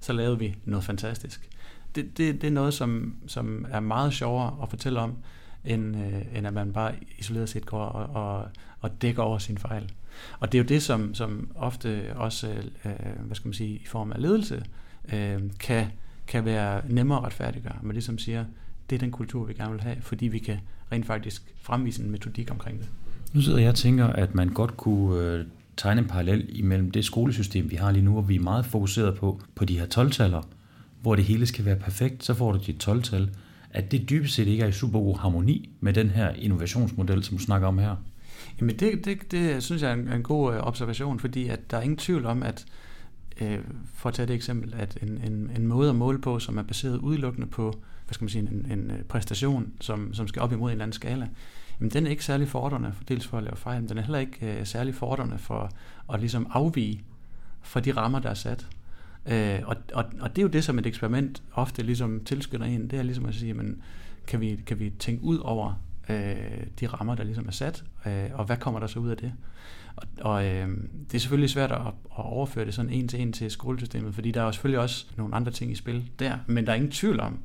så lavede vi noget fantastisk. Det, det, det er noget, som, som er meget sjovere at fortælle om, end, øh, end at man bare isoleret set går og, og, og dækker over sin fejl. Og det er jo det, som, som ofte også, øh, hvad skal man sige, i form af ledelse, øh, kan, kan være nemmere at retfærdiggøre. Men det som siger, det er den kultur, vi gerne vil have, fordi vi kan rent faktisk fremvise en metodik omkring det. Nu sidder jeg og tænker, at man godt kunne øh, tegne en parallel imellem det skolesystem, vi har lige nu, hvor vi er meget fokuseret på, på de her 12-taller, hvor det hele skal være perfekt, så får du dit 12-tal, at det dybest set ikke er i super god harmoni med den her innovationsmodel, som du snakker om her. Jamen det, det, det synes jeg er en, en god øh, observation, fordi at der er ingen tvivl om, at øh, for at tage det eksempel, at en, en, en måde at måle på, som er baseret udelukkende på hvad skal man sige, en, en øh, præstation, som, som skal op imod en eller anden skala, jamen den er ikke særlig fordrende, for dels for at lave fejl, men den er heller ikke øh, særlig fordrende for at ligesom afvige fra de rammer, der er sat. Øh, og, og, og det er jo det, som et eksperiment ofte ligesom tilskynder en, det er ligesom at sige, men kan vi, kan vi tænke ud over øh, de rammer, der ligesom er sat, øh, og hvad kommer der så ud af det? Og, og øh, det er selvfølgelig svært at, at overføre det sådan en til en til skolesystemet, fordi der er jo selvfølgelig også nogle andre ting i spil der, men der er ingen tvivl om,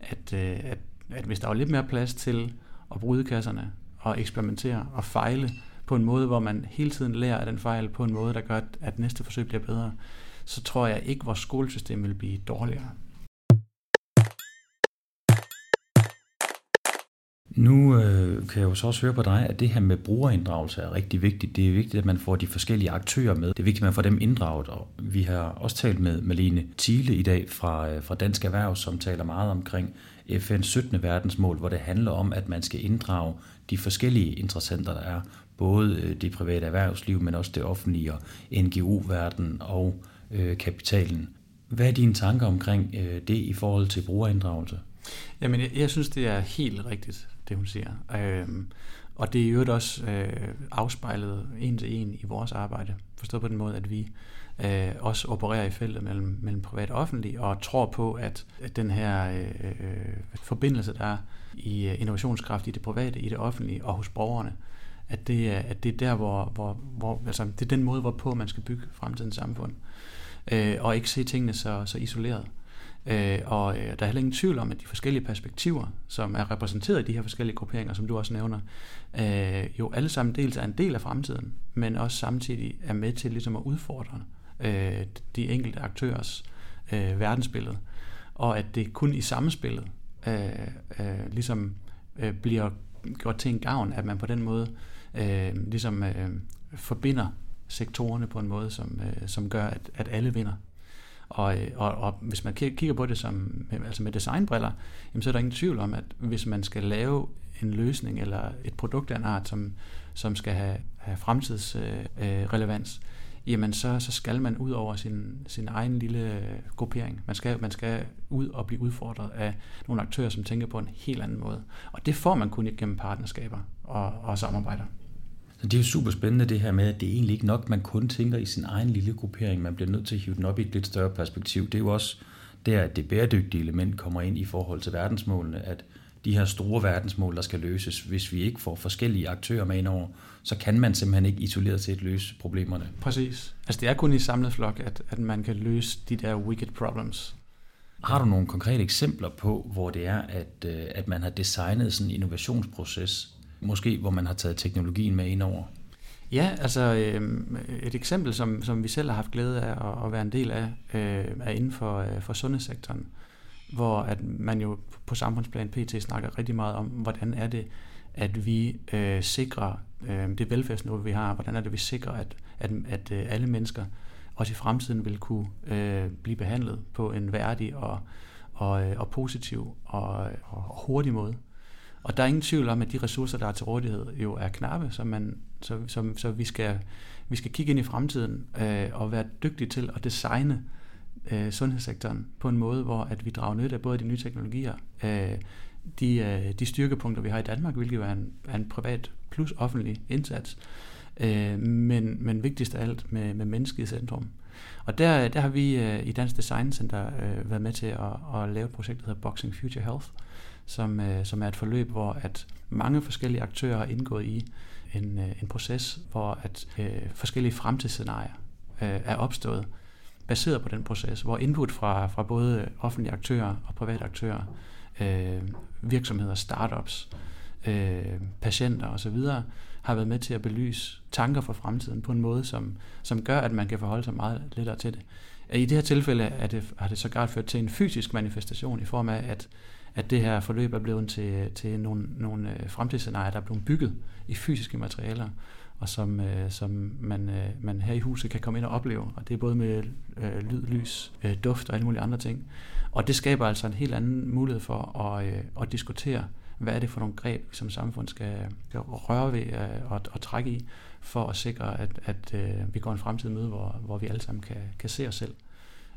at, øh, at, at hvis der var lidt mere plads til at bryde kasserne og eksperimentere og fejle på en måde, hvor man hele tiden lærer af den fejl på en måde, der gør, at næste forsøg bliver bedre, så tror jeg ikke, at vores skolesystem vil blive dårligere. Nu øh, kan jeg jo så også høre på dig, at det her med brugerinddragelse er rigtig vigtigt. Det er vigtigt, at man får de forskellige aktører med. Det er vigtigt, at man får dem inddraget. Og vi har også talt med Malene Thiele i dag fra, øh, fra Dansk Erhverv, som taler meget omkring FN's 17. verdensmål, hvor det handler om, at man skal inddrage de forskellige interessenter, der er. Både øh, det private erhvervsliv, men også det offentlige og NGO-verden og øh, kapitalen. Hvad er dine tanker omkring øh, det i forhold til brugerinddragelse? Jamen, jeg, jeg synes, det er helt rigtigt, det hun siger. Øh, og det er jo også øh, afspejlet en til en i vores arbejde. Forstået på den måde, at vi øh, også opererer i feltet mellem, mellem privat og offentlig, og tror på, at, den her øh, øh, forbindelse, der er i øh, innovationskraft i det private, i det offentlige og hos borgerne, at det er, at det er der, hvor, hvor, hvor altså, det er den måde, hvorpå man skal bygge fremtidens samfund. Øh, og ikke se tingene så, så isoleret. Øh, og øh, der er heller ingen tvivl om, at de forskellige perspektiver, som er repræsenteret i de her forskellige grupperinger, som du også nævner, øh, jo alle sammen dels er en del af fremtiden, men også samtidig er med til ligesom at udfordre øh, de enkelte aktørers øh, verdensbillede. Og at det kun i samspillet øh, øh, ligesom øh, bliver gjort til en gavn, at man på den måde øh, ligesom øh, forbinder sektorerne på en måde, som, øh, som gør, at, at alle vinder. Og, øh, og, og hvis man kigger på det som, altså med designbriller, jamen så er der ingen tvivl om, at hvis man skal lave en løsning eller et produkt af en art, som, som skal have, have fremtidsrelevans, øh, øh jamen så, så skal man ud over sin, sin egen lille øh, gruppering. Man skal, man skal ud og blive udfordret af nogle aktører, som tænker på en helt anden måde. Og det får man kun gennem partnerskaber og, og samarbejder. Så det er jo super spændende det her med, at det er egentlig ikke nok, man kun tænker i sin egen lille gruppering. Man bliver nødt til at hive den op i et lidt større perspektiv. Det er jo også der, at det bæredygtige element kommer ind i forhold til verdensmålene, at de her store verdensmål, der skal løses, hvis vi ikke får forskellige aktører med indover, så kan man simpelthen ikke isoleret set løse problemerne. Præcis. Altså det er kun i samlet flok, at, at man kan løse de der wicked problems. Har du nogle konkrete eksempler på, hvor det er, at, øh, at man har designet sådan en innovationsproces, måske hvor man har taget teknologien med ind over? Ja, altså øh, et eksempel, som, som vi selv har haft glæde af at, at være en del af, øh, er inden for, øh, for sundhedssektoren, hvor at man jo på samfundsplan PT snakker rigtig meget om, hvordan er det, at vi øh, sikrer øh, det velfærdsniveau, vi har, hvordan er det, vi sikrer, at, at, at øh, alle mennesker også i fremtiden vil kunne øh, blive behandlet på en værdig og, og, øh, og positiv og, og hurtig måde. Og der er ingen tvivl om, at de ressourcer, der er til rådighed, jo er knappe, så, man, så, så, så vi, skal, vi skal kigge ind i fremtiden øh, og være dygtige til at designe øh, sundhedssektoren på en måde, hvor at vi drager nytte af både de nye teknologier, øh, de, øh, de styrkepunkter, vi har i Danmark, hvilket jo er en, er en privat plus offentlig indsats, øh, men, men vigtigst af alt med, med mennesket i centrum. Og der, der har vi øh, i Dansk Design Center øh, været med til at, at lave et projekt, der hedder Boxing Future Health, som, øh, som er et forløb, hvor at mange forskellige aktører har indgået i en, øh, en proces, hvor at øh, forskellige fremtidsscenarier øh, er opstået, baseret på den proces, hvor input fra, fra både offentlige aktører og private aktører, øh, virksomheder, startups, øh, patienter osv., har været med til at belyse tanker for fremtiden på en måde, som, som gør, at man kan forholde sig meget lettere til det. I det her tilfælde er det, har det sågar ført til en fysisk manifestation i form af, at, at det her forløb er blevet til, til nogle, nogle øh, fremtidsscenarier, der er blevet bygget i fysiske materialer, og som, øh, som man, øh, man her i huset kan komme ind og opleve. Og det er både med øh, lyd, lys, øh, duft og alle mulige andre ting. Og det skaber altså en helt anden mulighed for at, øh, at diskutere, hvad er det for nogle greb, som samfund skal, skal røre ved øh, og, og trække i, for at sikre, at, at øh, vi går en fremtid møde, hvor, hvor vi alle sammen kan, kan se os selv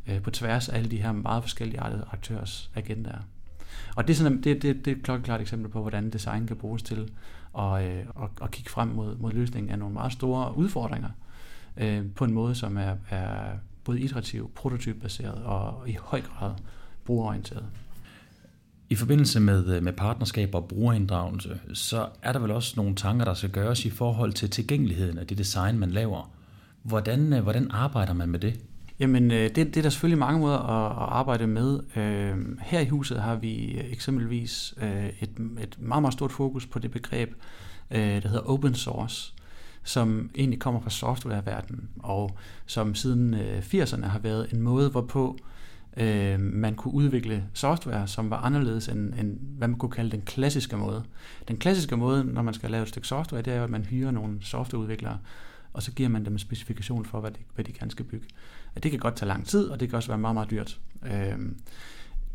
øh, på tværs af alle de her meget forskellige aktørers agendaer. Og det er, sådan, det, det, det er et klokkeklart eksempel på, hvordan design kan bruges til at, øh, at, at kigge frem mod, mod løsningen af nogle meget store udfordringer øh, på en måde, som er, er både iterativ, prototypbaseret og i høj grad brugerorienteret. I forbindelse med, øh, med partnerskaber og brugerinddragelse, så er der vel også nogle tanker, der skal gøres i forhold til tilgængeligheden af det design, man laver. Hvordan, øh, hvordan arbejder man med det? Jamen, øh, det, det er der selvfølgelig mange måder at, at arbejde med. Øh, her i huset har vi eksempelvis øh, et, et meget, meget stort fokus på det begreb, der hedder open source, som egentlig kommer fra softwareverdenen, og som siden 80'erne har været en måde, hvorpå øh, man kunne udvikle software, som var anderledes end, end, hvad man kunne kalde den klassiske måde. Den klassiske måde, når man skal lave et stykke software, det er jo, at man hyrer nogle softwareudviklere, og så giver man dem en specifikation for, hvad de, hvad de gerne skal bygge. Det kan godt tage lang tid, og det kan også være meget, meget dyrt. Øh,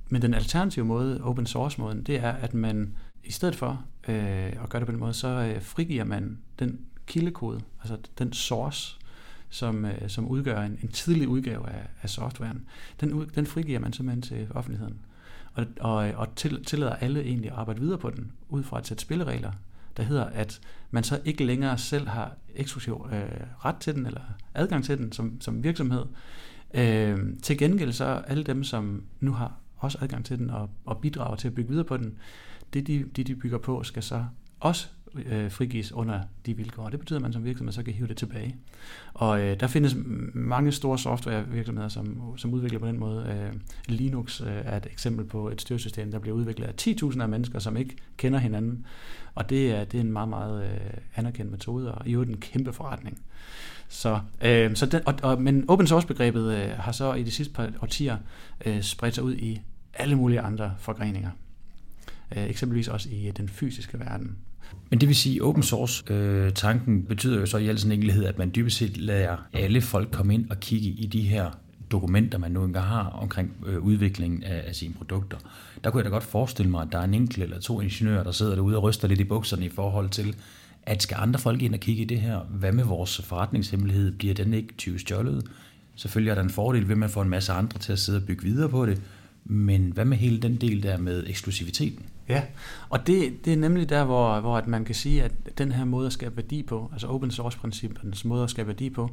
men den alternative måde, open source måden, det er, at man i stedet for øh, at gøre det på den måde, så øh, frigiver man den kildekode, altså den source, som, øh, som udgør en, en tidlig udgave af, af softwaren, den, den frigiver man simpelthen til offentligheden. Og, og, og til, tillader alle egentlig at arbejde videre på den, ud fra et sæt spilleregler, der hedder, at man så ikke længere selv har eksklusiv øh, ret til den, eller adgang til den som, som virksomhed. Øh, til gengæld så alle dem, som nu har også adgang til den og, og bidrager til at bygge videre på den, det de, de, de bygger på, skal så også øh, frigives under de vilkår. Det betyder, at man som virksomhed så kan hive det tilbage. Og øh, der findes mange store softwarevirksomheder, som, som udvikler på den måde. Øh, Linux øh, er et eksempel på et styresystem, der bliver udviklet af 10.000 af mennesker, som ikke kender hinanden. Og det er, det er en meget, meget øh, anerkendt metode, og i øvrigt en kæmpe forretning. Så, øh, så den, og, og, men open source begrebet øh, har så i de sidste par årtier øh, spredt sig ud i alle mulige andre forgreninger. Øh, eksempelvis også i den fysiske verden. Men det vil sige, open source-tanken øh, betyder jo så i al sin enkelhed, at man dybest set lader alle folk komme ind og kigge i de her dokumenter, man nu engang har omkring øh, udviklingen af, af sine produkter. Der kunne jeg da godt forestille mig, at der er en enkelt eller to ingeniører, der sidder derude og ryster lidt i bukserne i forhold til, at skal andre folk ind og kigge i det her? Hvad med vores forretningshemmelighed? Bliver den ikke 20 stjålet? Selvfølgelig er der en fordel ved, at man får en masse andre til at sidde og bygge videre på det. Men hvad med hele den del der med eksklusiviteten? Ja, og det, det er nemlig der, hvor, hvor at man kan sige, at den her måde at skabe værdi på, altså open source-princippernes måde at skabe værdi på,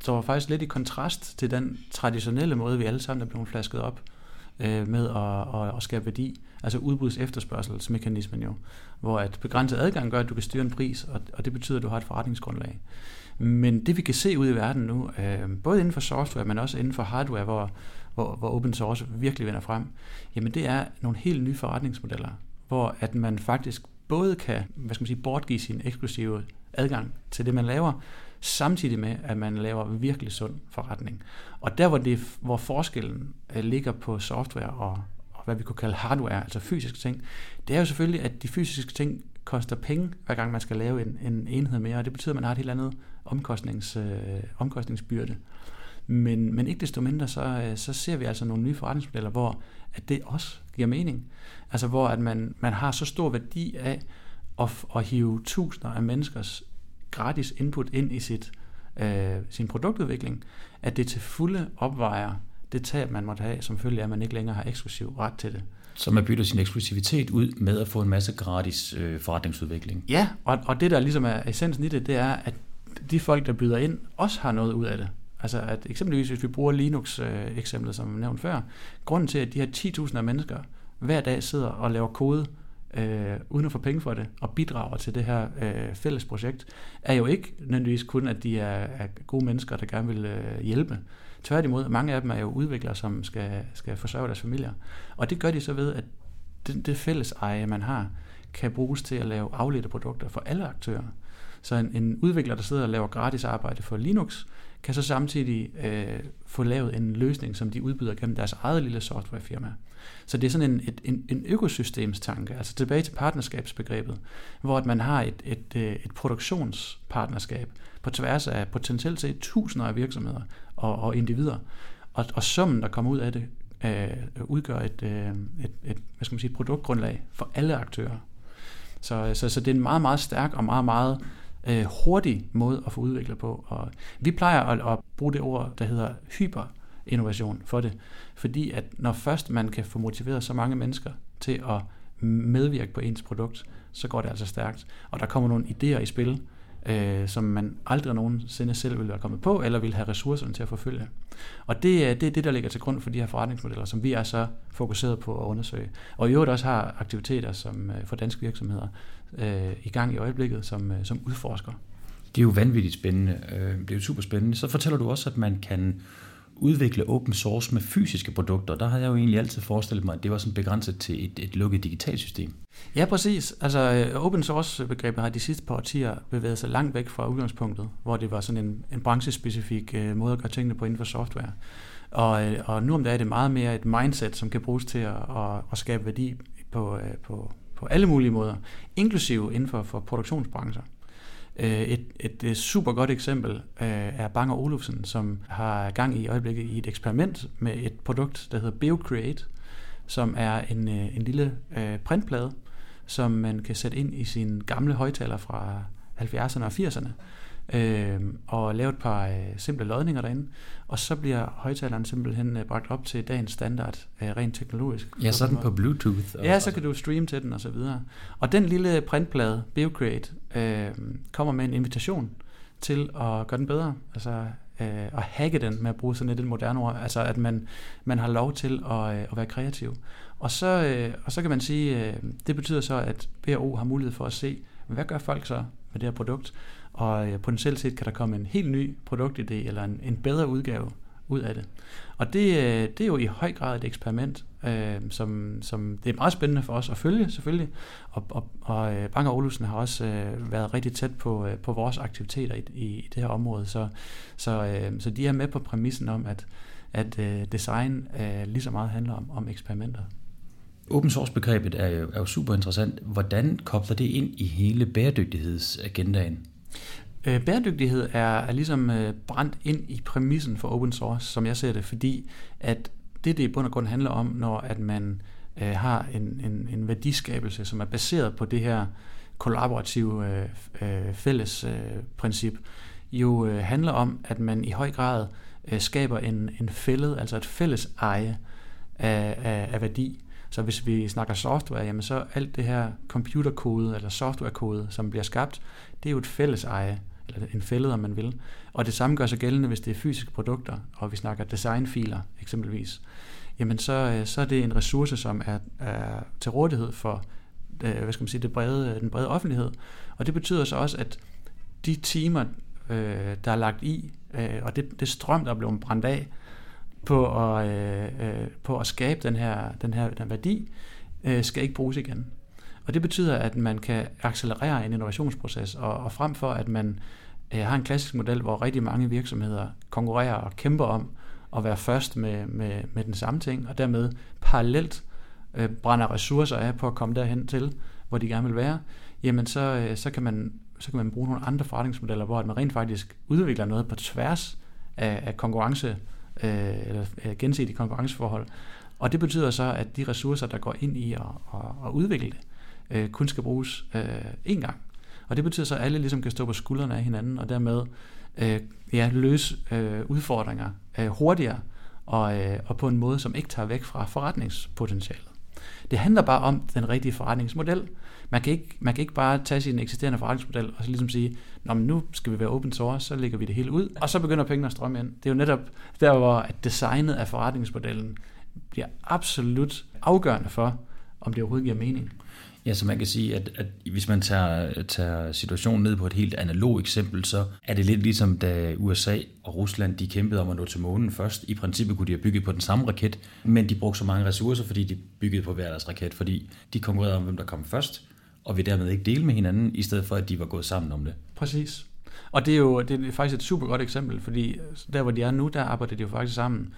står faktisk lidt i kontrast til den traditionelle måde, vi alle sammen er blevet flasket op øh, med at, at, at skabe værdi. Altså udbuds efterspørgselsmekanismen jo, hvor at begrænset adgang gør, at du kan styre en pris, og, og det betyder, at du har et forretningsgrundlag. Men det vi kan se ud i verden nu, øh, både inden for software, men også inden for hardware, hvor hvor, hvor open source virkelig vender frem, jamen det er nogle helt nye forretningsmodeller, hvor at man faktisk både kan, hvad skal man sige, bortgive sin eksklusive adgang til det, man laver, samtidig med, at man laver virkelig sund forretning. Og der, hvor, det, hvor forskellen øh, ligger på software og, og hvad vi kunne kalde hardware, altså fysiske ting, det er jo selvfølgelig, at de fysiske ting koster penge, hver gang man skal lave en, en enhed mere, og det betyder, at man har et helt andet omkostnings, øh, omkostningsbyrde. Men, men ikke desto mindre, så, øh, så ser vi altså nogle nye forretningsmodeller, hvor at det også giver mening. Altså hvor at man, man har så stor værdi af at, at hive tusinder af menneskers gratis input ind i sit, øh, sin produktudvikling, at det til fulde opvejer det tab, man måtte have, som følge af, at man ikke længere har eksklusiv ret til det. Så man bytter sin eksklusivitet ud med at få en masse gratis øh, forretningsudvikling. Ja, og, og det der ligesom er essensen i det, det er, at de folk, der byder ind, også har noget ud af det. Altså at eksempelvis, hvis vi bruger Linux-eksemplet, øh, som nævnt før, grunden til, at de her 10.000 af mennesker hver dag sidder og laver kode, øh, uden at få penge for det, og bidrager til det her øh, fælles projekt, er jo ikke nødvendigvis kun, at de er, er gode mennesker, der gerne vil øh, hjælpe. Tværtimod, mange af dem er jo udviklere, som skal, skal forsørge deres familier. Og det gør de så ved, at det, det fælles eje, man har, kan bruges til at lave afledte produkter for alle aktører. Så en, en udvikler, der sidder og laver gratis arbejde for Linux, kan så samtidig øh, få lavet en løsning, som de udbyder gennem deres eget lille softwarefirma. Så det er sådan en, et, en, en økosystemstanke, altså tilbage til partnerskabsbegrebet, hvor at man har et, et, øh, et produktionspartnerskab på tværs af potentielt set tusinder af virksomheder og, og individer. Og, og summen, der kommer ud af det, øh, udgør et, øh, et, et hvad skal man sige, produktgrundlag for alle aktører. Så, så, så det er en meget, meget stærk og meget, meget øh, hurtig måde at få udviklet på. Og vi plejer at, at bruge det ord, der hedder hyperinnovation for det. Fordi at når først man kan få motiveret så mange mennesker til at medvirke på ens produkt, så går det altså stærkt. Og der kommer nogle idéer i spil, øh, som man aldrig nogensinde selv ville være kommet på, eller ville have ressourcerne til at forfølge. Og det, øh, det er det, der ligger til grund for de her forretningsmodeller, som vi er så fokuseret på at undersøge. Og i øvrigt også har aktiviteter som øh, for danske virksomheder øh, i gang i øjeblikket, som, øh, som udforsker. Det er jo vanvittigt spændende. Øh, det er jo super spændende. Så fortæller du også, at man kan udvikle open source med fysiske produkter. Der har jeg jo egentlig altid forestillet mig, at det var sådan begrænset til et, et lukket digitalt system. Ja, præcis. Altså øh, open source begrebet har de sidste par årtier bevæget sig langt væk fra udgangspunktet, hvor det var sådan en, en branchespecifik øh, måde at gøre tingene på inden for software. Og, øh, og nu om dagen er det meget mere et mindset, som kan bruges til at, at, at skabe værdi på, øh, på, på alle mulige måder, inklusive inden for, for produktionsbrancher. Øh, et, et, et super godt eksempel øh, er Bang Olufsen, som har gang i øjeblikket i et eksperiment med et produkt, der hedder BioCreate, som er en, øh, en lille printplade, som man kan sætte ind i sine gamle højtaler fra 70'erne og 80'erne, øh, og lave et par øh, simple lodninger derinde, og så bliver højtaleren simpelthen øh, bragt op til dagens standard, øh, rent teknologisk. Ja, sådan på Bluetooth. Og ja, så kan du streame til den og så videre. Og den lille printplade, BioCreate, øh, kommer med en invitation til at gøre den bedre, altså øh, at hacke den med at bruge sådan et moderne ord, altså at man, man har lov til at, øh, at være kreativ. Og så, øh, og så kan man sige, øh, det betyder så, at BRO har mulighed for at se, hvad gør folk så med det her produkt, og øh, potentielt set kan der komme en helt ny produktidé eller en, en bedre udgave ud af det. Og det, øh, det er jo i høj grad et eksperiment, øh, som, som det er meget spændende for os at følge selvfølgelig. Og, og, og øh, Bang Olufsen har også øh, været rigtig tæt på, øh, på vores aktiviteter i, i, i det her område, så, så, øh, så de er med på præmissen om, at, at øh, design øh, lige så meget handler om, om eksperimenter. Open source-begrebet er jo, er jo super interessant. Hvordan kobler det ind i hele bæredygtighedsagendaen? Øh, bæredygtighed er, er ligesom øh, brændt ind i præmissen for open source, som jeg ser det, fordi at det, det i bund og grund handler om, når at man øh, har en, en, en værdiskabelse, som er baseret på det her kollaborative øh, øh, fælles øh, princip, jo øh, handler om, at man i høj grad øh, skaber en, en fællet, altså et fælles eje af, af, af værdi. Så hvis vi snakker software, jamen så alt det her computerkode eller softwarekode, som bliver skabt, det er jo et fælles eje, eller en fælde, om man vil. Og det samme gør sig gældende, hvis det er fysiske produkter, og vi snakker designfiler eksempelvis. Jamen så, øh, så er det en ressource, som er, er til rådighed for øh, hvad skal man sige, det brede, øh, den brede offentlighed. Og det betyder så også, at de timer, øh, der er lagt i, og det, det strøm, der er blevet brændt af, på at, øh, øh, på at skabe den her, den her den værdi, øh, skal ikke bruges igen. Og det betyder, at man kan accelerere en innovationsproces, og, og frem for at man øh, har en klassisk model, hvor rigtig mange virksomheder konkurrerer og kæmper om at være først med, med, med den samme ting, og dermed parallelt øh, brænder ressourcer af på at komme derhen til, hvor de gerne vil være, jamen så, øh, så, kan man, så kan man bruge nogle andre forretningsmodeller, hvor at man rent faktisk udvikler noget på tværs af, af konkurrence, øh, eller øh, gensidige konkurrenceforhold. Og det betyder så, at de ressourcer, der går ind i at, at, at udvikle det, øh, kun skal bruges øh, én gang. Og det betyder så, at alle ligesom kan stå på skuldrene af hinanden, og dermed øh, ja, løse øh, udfordringer øh, hurtigere, og, øh, og på en måde, som ikke tager væk fra forretningspotentialet. Det handler bare om den rigtige forretningsmodel. Man kan ikke, man kan ikke bare tage sin eksisterende forretningsmodel og så ligesom sige, Nå, men nu skal vi være open source, så lægger vi det hele ud, og så begynder pengene at strømme ind. Det er jo netop der, hvor at designet af forretningsmodellen bliver absolut afgørende for, om det overhovedet giver mening. Ja, så man kan sige, at, at hvis man tager, tager situationen ned på et helt analog eksempel, så er det lidt ligesom da USA og Rusland de kæmpede om at nå til månen først. I princippet kunne de have bygget på den samme raket, men de brugte så mange ressourcer, fordi de byggede på hver deres raket, fordi de konkurrerede om, hvem der kom først, og vi dermed ikke dele med hinanden, i stedet for at de var gået sammen om det. Præcis. Og det er jo det er faktisk et super godt eksempel, fordi der hvor de er nu, der arbejder de jo faktisk sammen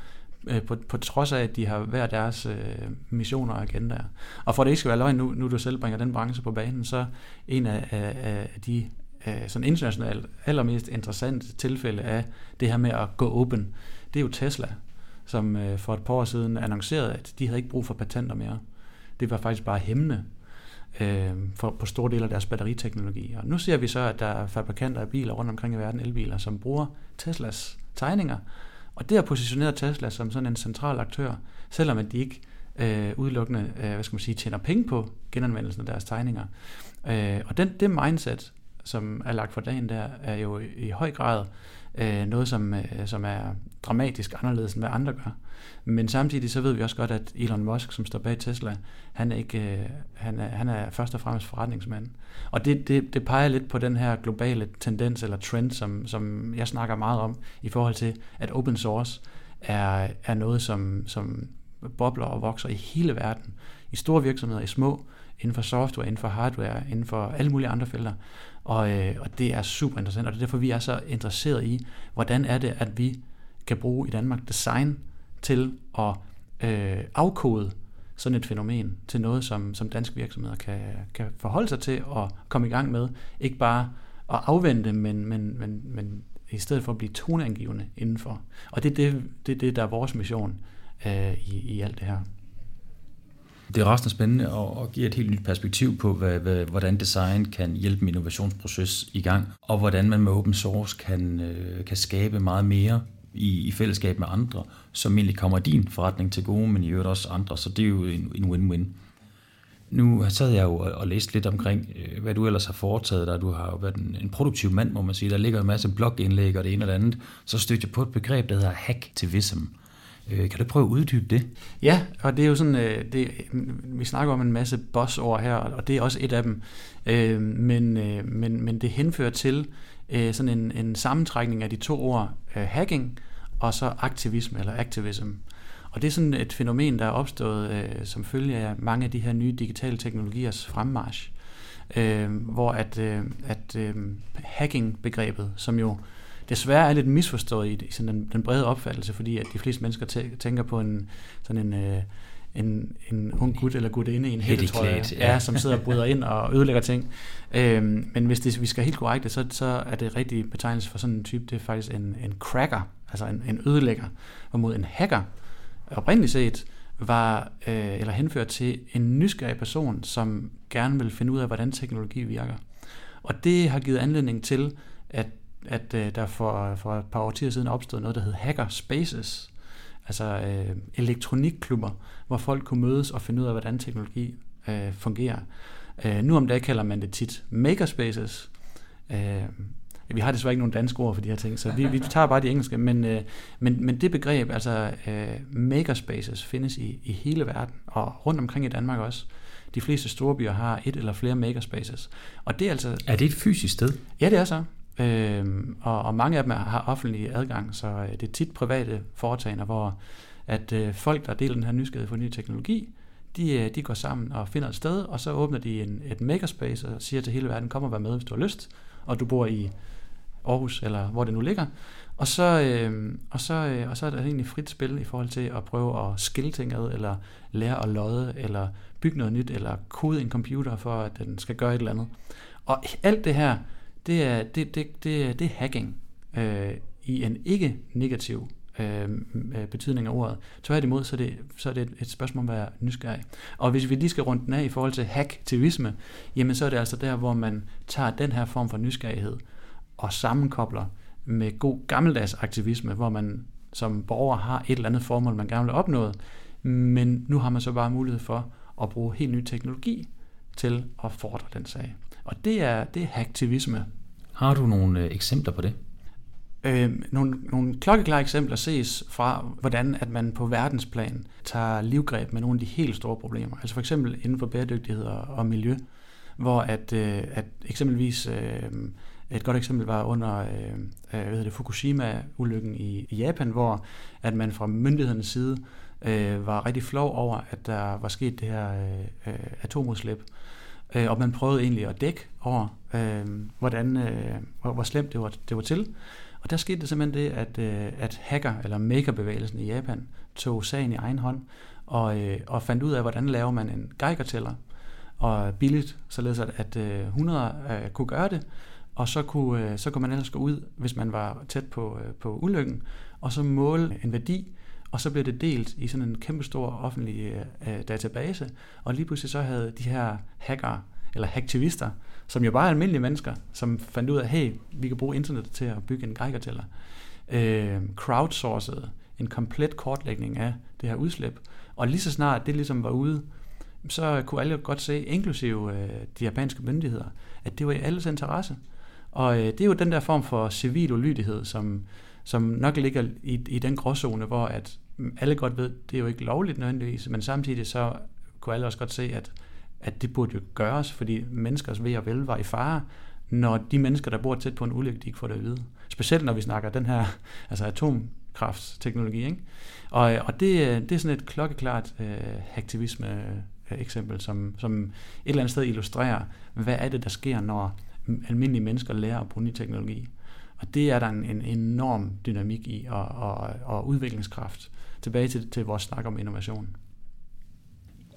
Øh, på, på trods af, at de har hver deres øh, missioner og agendaer. Og for at det ikke skal være løgn, nu, nu du selv bringer den branche på banen, så en af, af, af de øh, sådan internationalt allermest interessante tilfælde af det her med at gå open, det er jo Tesla, som øh, for et par år siden annoncerede, at de havde ikke brug for patenter mere. Det var faktisk bare hæmmende øh, for, på store dele af deres batteriteknologi. Og nu ser vi så, at der er fabrikanter af biler rundt omkring i verden, elbiler, som bruger Teslas tegninger og det har positioneret Tesla som sådan en central aktør, selvom at de ikke øh, udelukkende øh, hvad skal man sige, tjener penge på genanvendelsen af deres tegninger. Øh, og den, det mindset, som er lagt for dagen der, er jo i, i høj grad øh, noget, som, øh, som er dramatisk anderledes end hvad andre gør. Men samtidig så ved vi også godt, at Elon Musk, som står bag Tesla, han er, ikke, øh, han er, han er først og fremmest forretningsmand. Og det, det, det peger lidt på den her globale tendens eller trend, som, som jeg snakker meget om, i forhold til, at open source er, er noget, som, som bobler og vokser i hele verden. I store virksomheder, i små, inden for software, inden for hardware, inden for alle mulige andre felter. Og, øh, og det er super interessant, og det er derfor, vi er så interesseret i, hvordan er det, at vi kan bruge i Danmark design til at øh, afkode sådan et fænomen til noget, som, som danske virksomheder kan, kan forholde sig til og komme i gang med. Ikke bare at afvente, men, men, men, men i stedet for at blive toneangivende indenfor. Og det er det, det, det der er vores mission øh, i, i alt det her. Det er resten spændende og, og giver et helt nyt perspektiv på, hvad, hvad, hvordan design kan hjælpe en innovationsproces i gang, og hvordan man med open source kan, øh, kan skabe meget mere i, i fællesskab med andre, som egentlig kommer din forretning til gode, men i øvrigt også andre, så det er jo en, en win-win. Nu sad jeg jo og læste lidt omkring, øh, hvad du ellers har foretaget dig. Du har jo været en, en produktiv mand, må man sige. Der ligger en masse blogindlæg og det ene og det andet. Så stødte jeg på et begreb, der hedder hacktivism. Øh, kan du prøve at uddybe det? Ja, og det er jo sådan, øh, det, mm, vi snakker om en masse bossord her, og det er også et af dem. Øh, men, øh, men, men det henfører til øh, sådan en, en sammentrækning af de to ord, hacking og så aktivisme eller activism. Og det er sådan et fænomen, der er opstået øh, som følge af mange af de her nye digitale teknologiers fremmarsch, øh, hvor at, øh, at øh, hacking-begrebet, som jo desværre er lidt misforstået i, i sådan den, den brede opfattelse, fordi at de fleste mennesker tæ- tænker på en sådan en øh, en, en ung gut eller gutinde i en hættetrøje, ja. ja, som sidder og bryder ind og ødelægger ting. Øhm, men hvis det, vi skal helt korrekte, så, så er det rigtige betegnelse for sådan en type, det er faktisk en, en cracker, altså en, en ødelægger, hvorimod en hacker, oprindeligt set, var øh, eller henført til en nysgerrig person, som gerne vil finde ud af, hvordan teknologi virker. Og det har givet anledning til, at, at øh, der for, for et par årtier siden opstod noget, der hed Hacker Spaces, altså øh, elektronikklubber, hvor folk kunne mødes og finde ud af, hvordan teknologi øh, fungerer. Øh, nu om dagen kalder man det tit makerspaces. Øh, vi har desværre ikke nogen danske ord for de her ting, så vi, vi tager bare de engelske, men, øh, men, men det begreb, altså øh, makerspaces, findes i, i hele verden, og rundt omkring i Danmark også. De fleste store byer har et eller flere makerspaces. Og det er altså... Er det et fysisk sted? Ja, det er så. Øhm, og, og mange af dem har offentlig adgang, så øh, det er tit private foretagender, hvor at øh, folk, der deler den her nysgerrighed for ny teknologi, de, øh, de går sammen og finder et sted, og så åbner de en, et makerspace og siger til hele verden, kom og vær med, hvis du har lyst, og du bor i Aarhus, eller hvor det nu ligger. Og så, øh, og, så, øh, og så er der egentlig frit spil i forhold til at prøve at skille ting ad, eller lære at lodde, eller bygge noget nyt, eller kode en computer for, at den skal gøre et eller andet. Og alt det her, det er, det, det, det, det er hacking øh, i en ikke negativ øh, øh, betydning af ordet. Tværtimod, så er det, så er det et spørgsmål om at være nysgerrig. Og hvis vi lige skal runde den af i forhold til hacktivisme, jamen så er det altså der, hvor man tager den her form for nysgerrighed og sammenkobler med god gammeldags aktivisme, hvor man som borger har et eller andet formål, man gerne vil opnå, men nu har man så bare mulighed for at bruge helt ny teknologi til at fordre den sag. Og det er, det er hacktivisme. Har du nogle øh, eksempler på det? Øh, nogle, nogle klokkeklare eksempler ses fra, hvordan at man på verdensplan tager livgreb med nogle af de helt store problemer. Altså for eksempel inden for bæredygtighed og, og miljø, hvor at, øh, at eksempelvis øh, et godt eksempel var under øh, hvad hedder det, Fukushima-ulykken i, i Japan, hvor at man fra myndighedernes side øh, var rigtig flov over, at der var sket det her øh, atomudslip. Øh, og man prøvede egentlig at dække over, øh, hvordan, øh, hvor, hvor slemt det var, det var til. Og der skete det simpelthen det, at, øh, at hacker, eller makerbevægelsen i Japan, tog sagen i egen hånd, og, øh, og fandt ud af, hvordan laver man en Geiger-tæller, og billigt, således at, at øh, 100 øh, kunne gøre det, og så kunne, øh, så kunne man ellers gå ud, hvis man var tæt på, øh, på ulykken, og så måle en værdi, og så blev det delt i sådan en kæmpestor offentlig øh, øh, database, og lige pludselig så havde de her hacker, eller hacktivister, som jo bare er almindelige mennesker, som fandt ud af, hey, vi kan bruge internet til at bygge en Geiger-tæller, øh, crowdsourcede en komplet kortlægning af det her udslip, og lige så snart det ligesom var ude, så kunne alle godt se, inklusive øh, de japanske myndigheder, at det var i alles interesse. Og øh, det er jo den der form for civil ulydighed, som, som nok ligger i, i den gråzone, hvor at alle godt ved, det er jo ikke lovligt nødvendigvis, men samtidig så kunne alle også godt se, at, at det burde jo gøres, fordi menneskers ved og vel var i fare, når de mennesker, der bor tæt på en ulykke, de ikke får det at vide. Specielt når vi snakker den her altså atomkraftsteknologi. Ikke? Og, og det, det er sådan et klokkeklart øh, aktivisme-eksempel, øh, som, som et eller andet sted illustrerer, hvad er det, der sker, når almindelige mennesker lærer at bruge ny teknologi. Og det er der en, en enorm dynamik i og, og, og udviklingskraft. Tilbage til, til vores snak om innovation.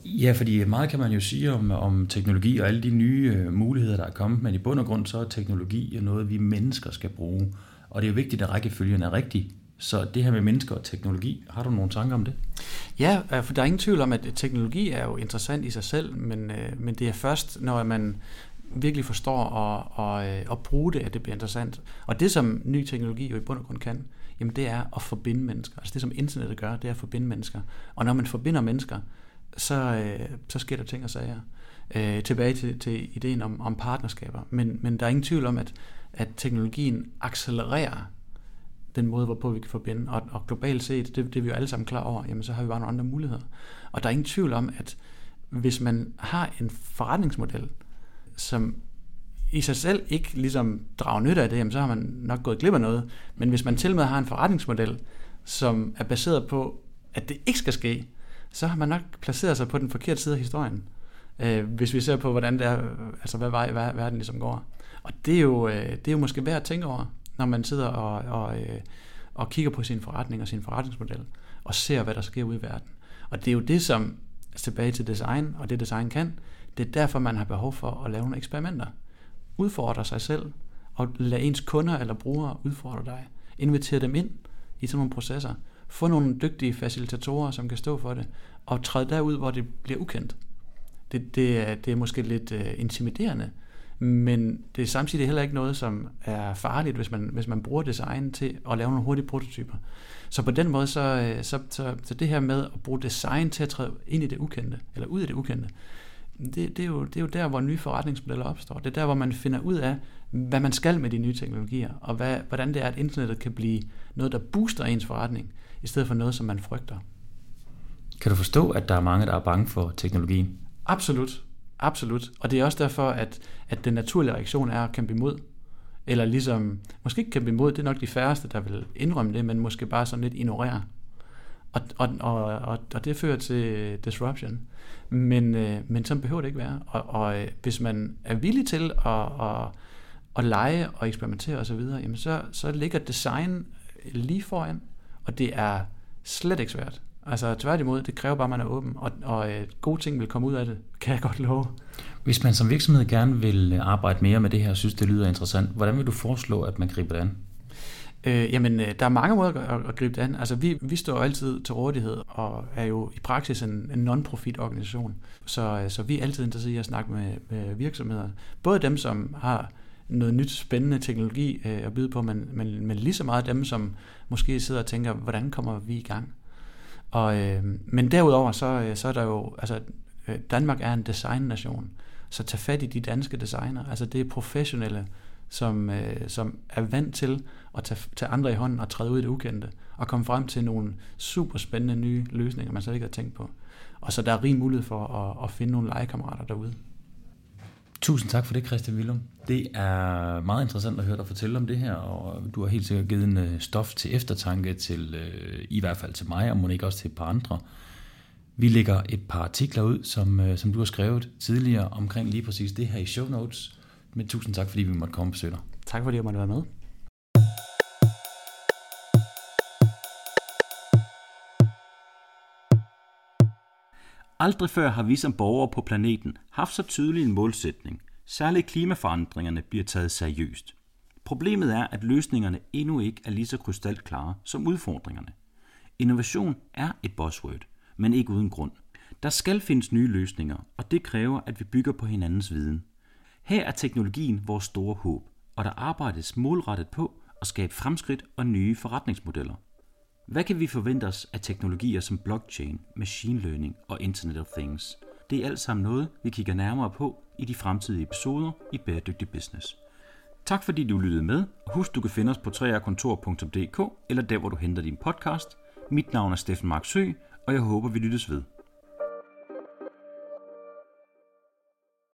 Ja, fordi meget kan man jo sige om, om teknologi og alle de nye øh, muligheder, der er kommet, men i bund og grund så er teknologi noget, vi mennesker skal bruge. Og det er jo vigtigt, at rækkefølgen er rigtig. Så det her med mennesker og teknologi, har du nogle tanker om det? Ja, øh, for der er ingen tvivl om, at teknologi er jo interessant i sig selv, men, øh, men det er først, når man virkelig forstår at, at, at bruge det, at det bliver interessant. Og det, som ny teknologi jo i bund og grund kan, jamen det er at forbinde mennesker. Altså det, som internettet gør, det er at forbinde mennesker. Og når man forbinder mennesker, så, øh, så sker der ting og sager. Øh, tilbage til, til ideen om, om partnerskaber. Men, men der er ingen tvivl om, at, at teknologien accelererer den måde, hvorpå vi kan forbinde. Og, og globalt set, det, det er vi jo alle sammen klar over, jamen så har vi bare nogle andre muligheder. Og der er ingen tvivl om, at hvis man har en forretningsmodel, som i sig selv ikke ligesom drager nytte af det, jamen så har man nok gået glip af noget. Men hvis man til med har en forretningsmodel, som er baseret på, at det ikke skal ske, så har man nok placeret sig på den forkerte side af historien. Øh, hvis vi ser på, hvordan det er, altså hvad vej verden ligesom går. Og det er jo, øh, det er jo måske værd at tænke over, når man sidder og, og, øh, og kigger på sin forretning og sin forretningsmodel, og ser, hvad der sker ude i verden. Og det er jo det, som altså, tilbage til design, og det design kan, det er derfor, man har behov for at lave nogle eksperimenter. Udfordre sig selv, og lade ens kunder eller brugere udfordre dig. Invitere dem ind i sådan nogle processer. Få nogle dygtige facilitatorer, som kan stå for det, og træde derud, hvor det bliver ukendt. Det, det, er, det er måske lidt uh, intimiderende, men det er samtidig heller ikke noget, som er farligt, hvis man, hvis man bruger design til at lave nogle hurtige prototyper. Så på den måde, så, øh, så, så, så det her med at bruge design til at træde ind i det ukendte, eller ud i det ukendte, det, det, er jo, det er jo der, hvor nye forretningsmodeller opstår. Det er der, hvor man finder ud af, hvad man skal med de nye teknologier, og hvad, hvordan det er, at internettet kan blive noget, der booster ens forretning, i stedet for noget, som man frygter. Kan du forstå, at der er mange, der er bange for teknologien? Absolut. Absolut. Og det er også derfor, at, at den naturlige reaktion er at kæmpe imod. Eller ligesom, måske ikke kæmpe imod, det er nok de færreste, der vil indrømme det, men måske bare sådan lidt ignorere. Og, og, og, og, og det fører til disruption. Men, øh, men sådan behøver det ikke være. Og, og øh, hvis man er villig til at, at, at lege og eksperimentere osv., jamen så, så ligger design lige foran, og det er slet ikke svært. Altså tværtimod, det kræver bare, at man er åben, og, og øh, gode ting vil komme ud af det, kan jeg godt love. Hvis man som virksomhed gerne vil arbejde mere med det her, og synes, det lyder interessant, hvordan vil du foreslå, at man griber det an? Øh, jamen, øh, der er mange måder at, at gribe det an. Altså, vi, vi står altid til rådighed og er jo i praksis en, en non-profit organisation. Så, øh, så vi er altid interesseret i at snakke med, med virksomheder. Både dem, som har noget nyt spændende teknologi øh, at byde på, men, men, men lige så meget dem, som måske sidder og tænker, hvordan kommer vi i gang? Og, øh, men derudover, så, øh, så er der jo, altså øh, Danmark er en designnation, så tag fat i de danske designer. Altså det er professionelle, som, øh, som er vant til at tage, tage andre i hånden og træde ud i det ukendte, og komme frem til nogle super spændende nye løsninger, man slet ikke har tænkt på. Og så der er rig mulighed for at, at finde nogle legekammerater derude. Tusind tak for det, Christian Willum. Det er meget interessant at høre dig fortælle om det her, og du har helt sikkert givet en øh, stof til eftertanke til, øh, i hvert fald til mig, og må ikke også til et par andre. Vi lægger et par artikler ud, som, øh, som du har skrevet tidligere omkring lige præcis det her i show notes. Men tusind tak, fordi vi måtte komme og besøge dig. Tak fordi jeg måtte være med. Aldrig før har vi som borgere på planeten haft så tydelig en målsætning. Særligt klimaforandringerne bliver taget seriøst. Problemet er, at løsningerne endnu ikke er lige så krystalklare som udfordringerne. Innovation er et buzzword, men ikke uden grund. Der skal findes nye løsninger, og det kræver, at vi bygger på hinandens viden. Her er teknologien vores store håb, og der arbejdes målrettet på at skabe fremskridt og nye forretningsmodeller. Hvad kan vi forvente os af teknologier som blockchain, machine learning og Internet of Things? Det er alt sammen noget, vi kigger nærmere på i de fremtidige episoder i Bæredygtig Business. Tak fordi du lyttede med. Husk, du kan finde os på treakontor.dk eller der, hvor du henter din podcast. Mit navn er Steffen Marksø, og jeg håber, vi lyttes ved.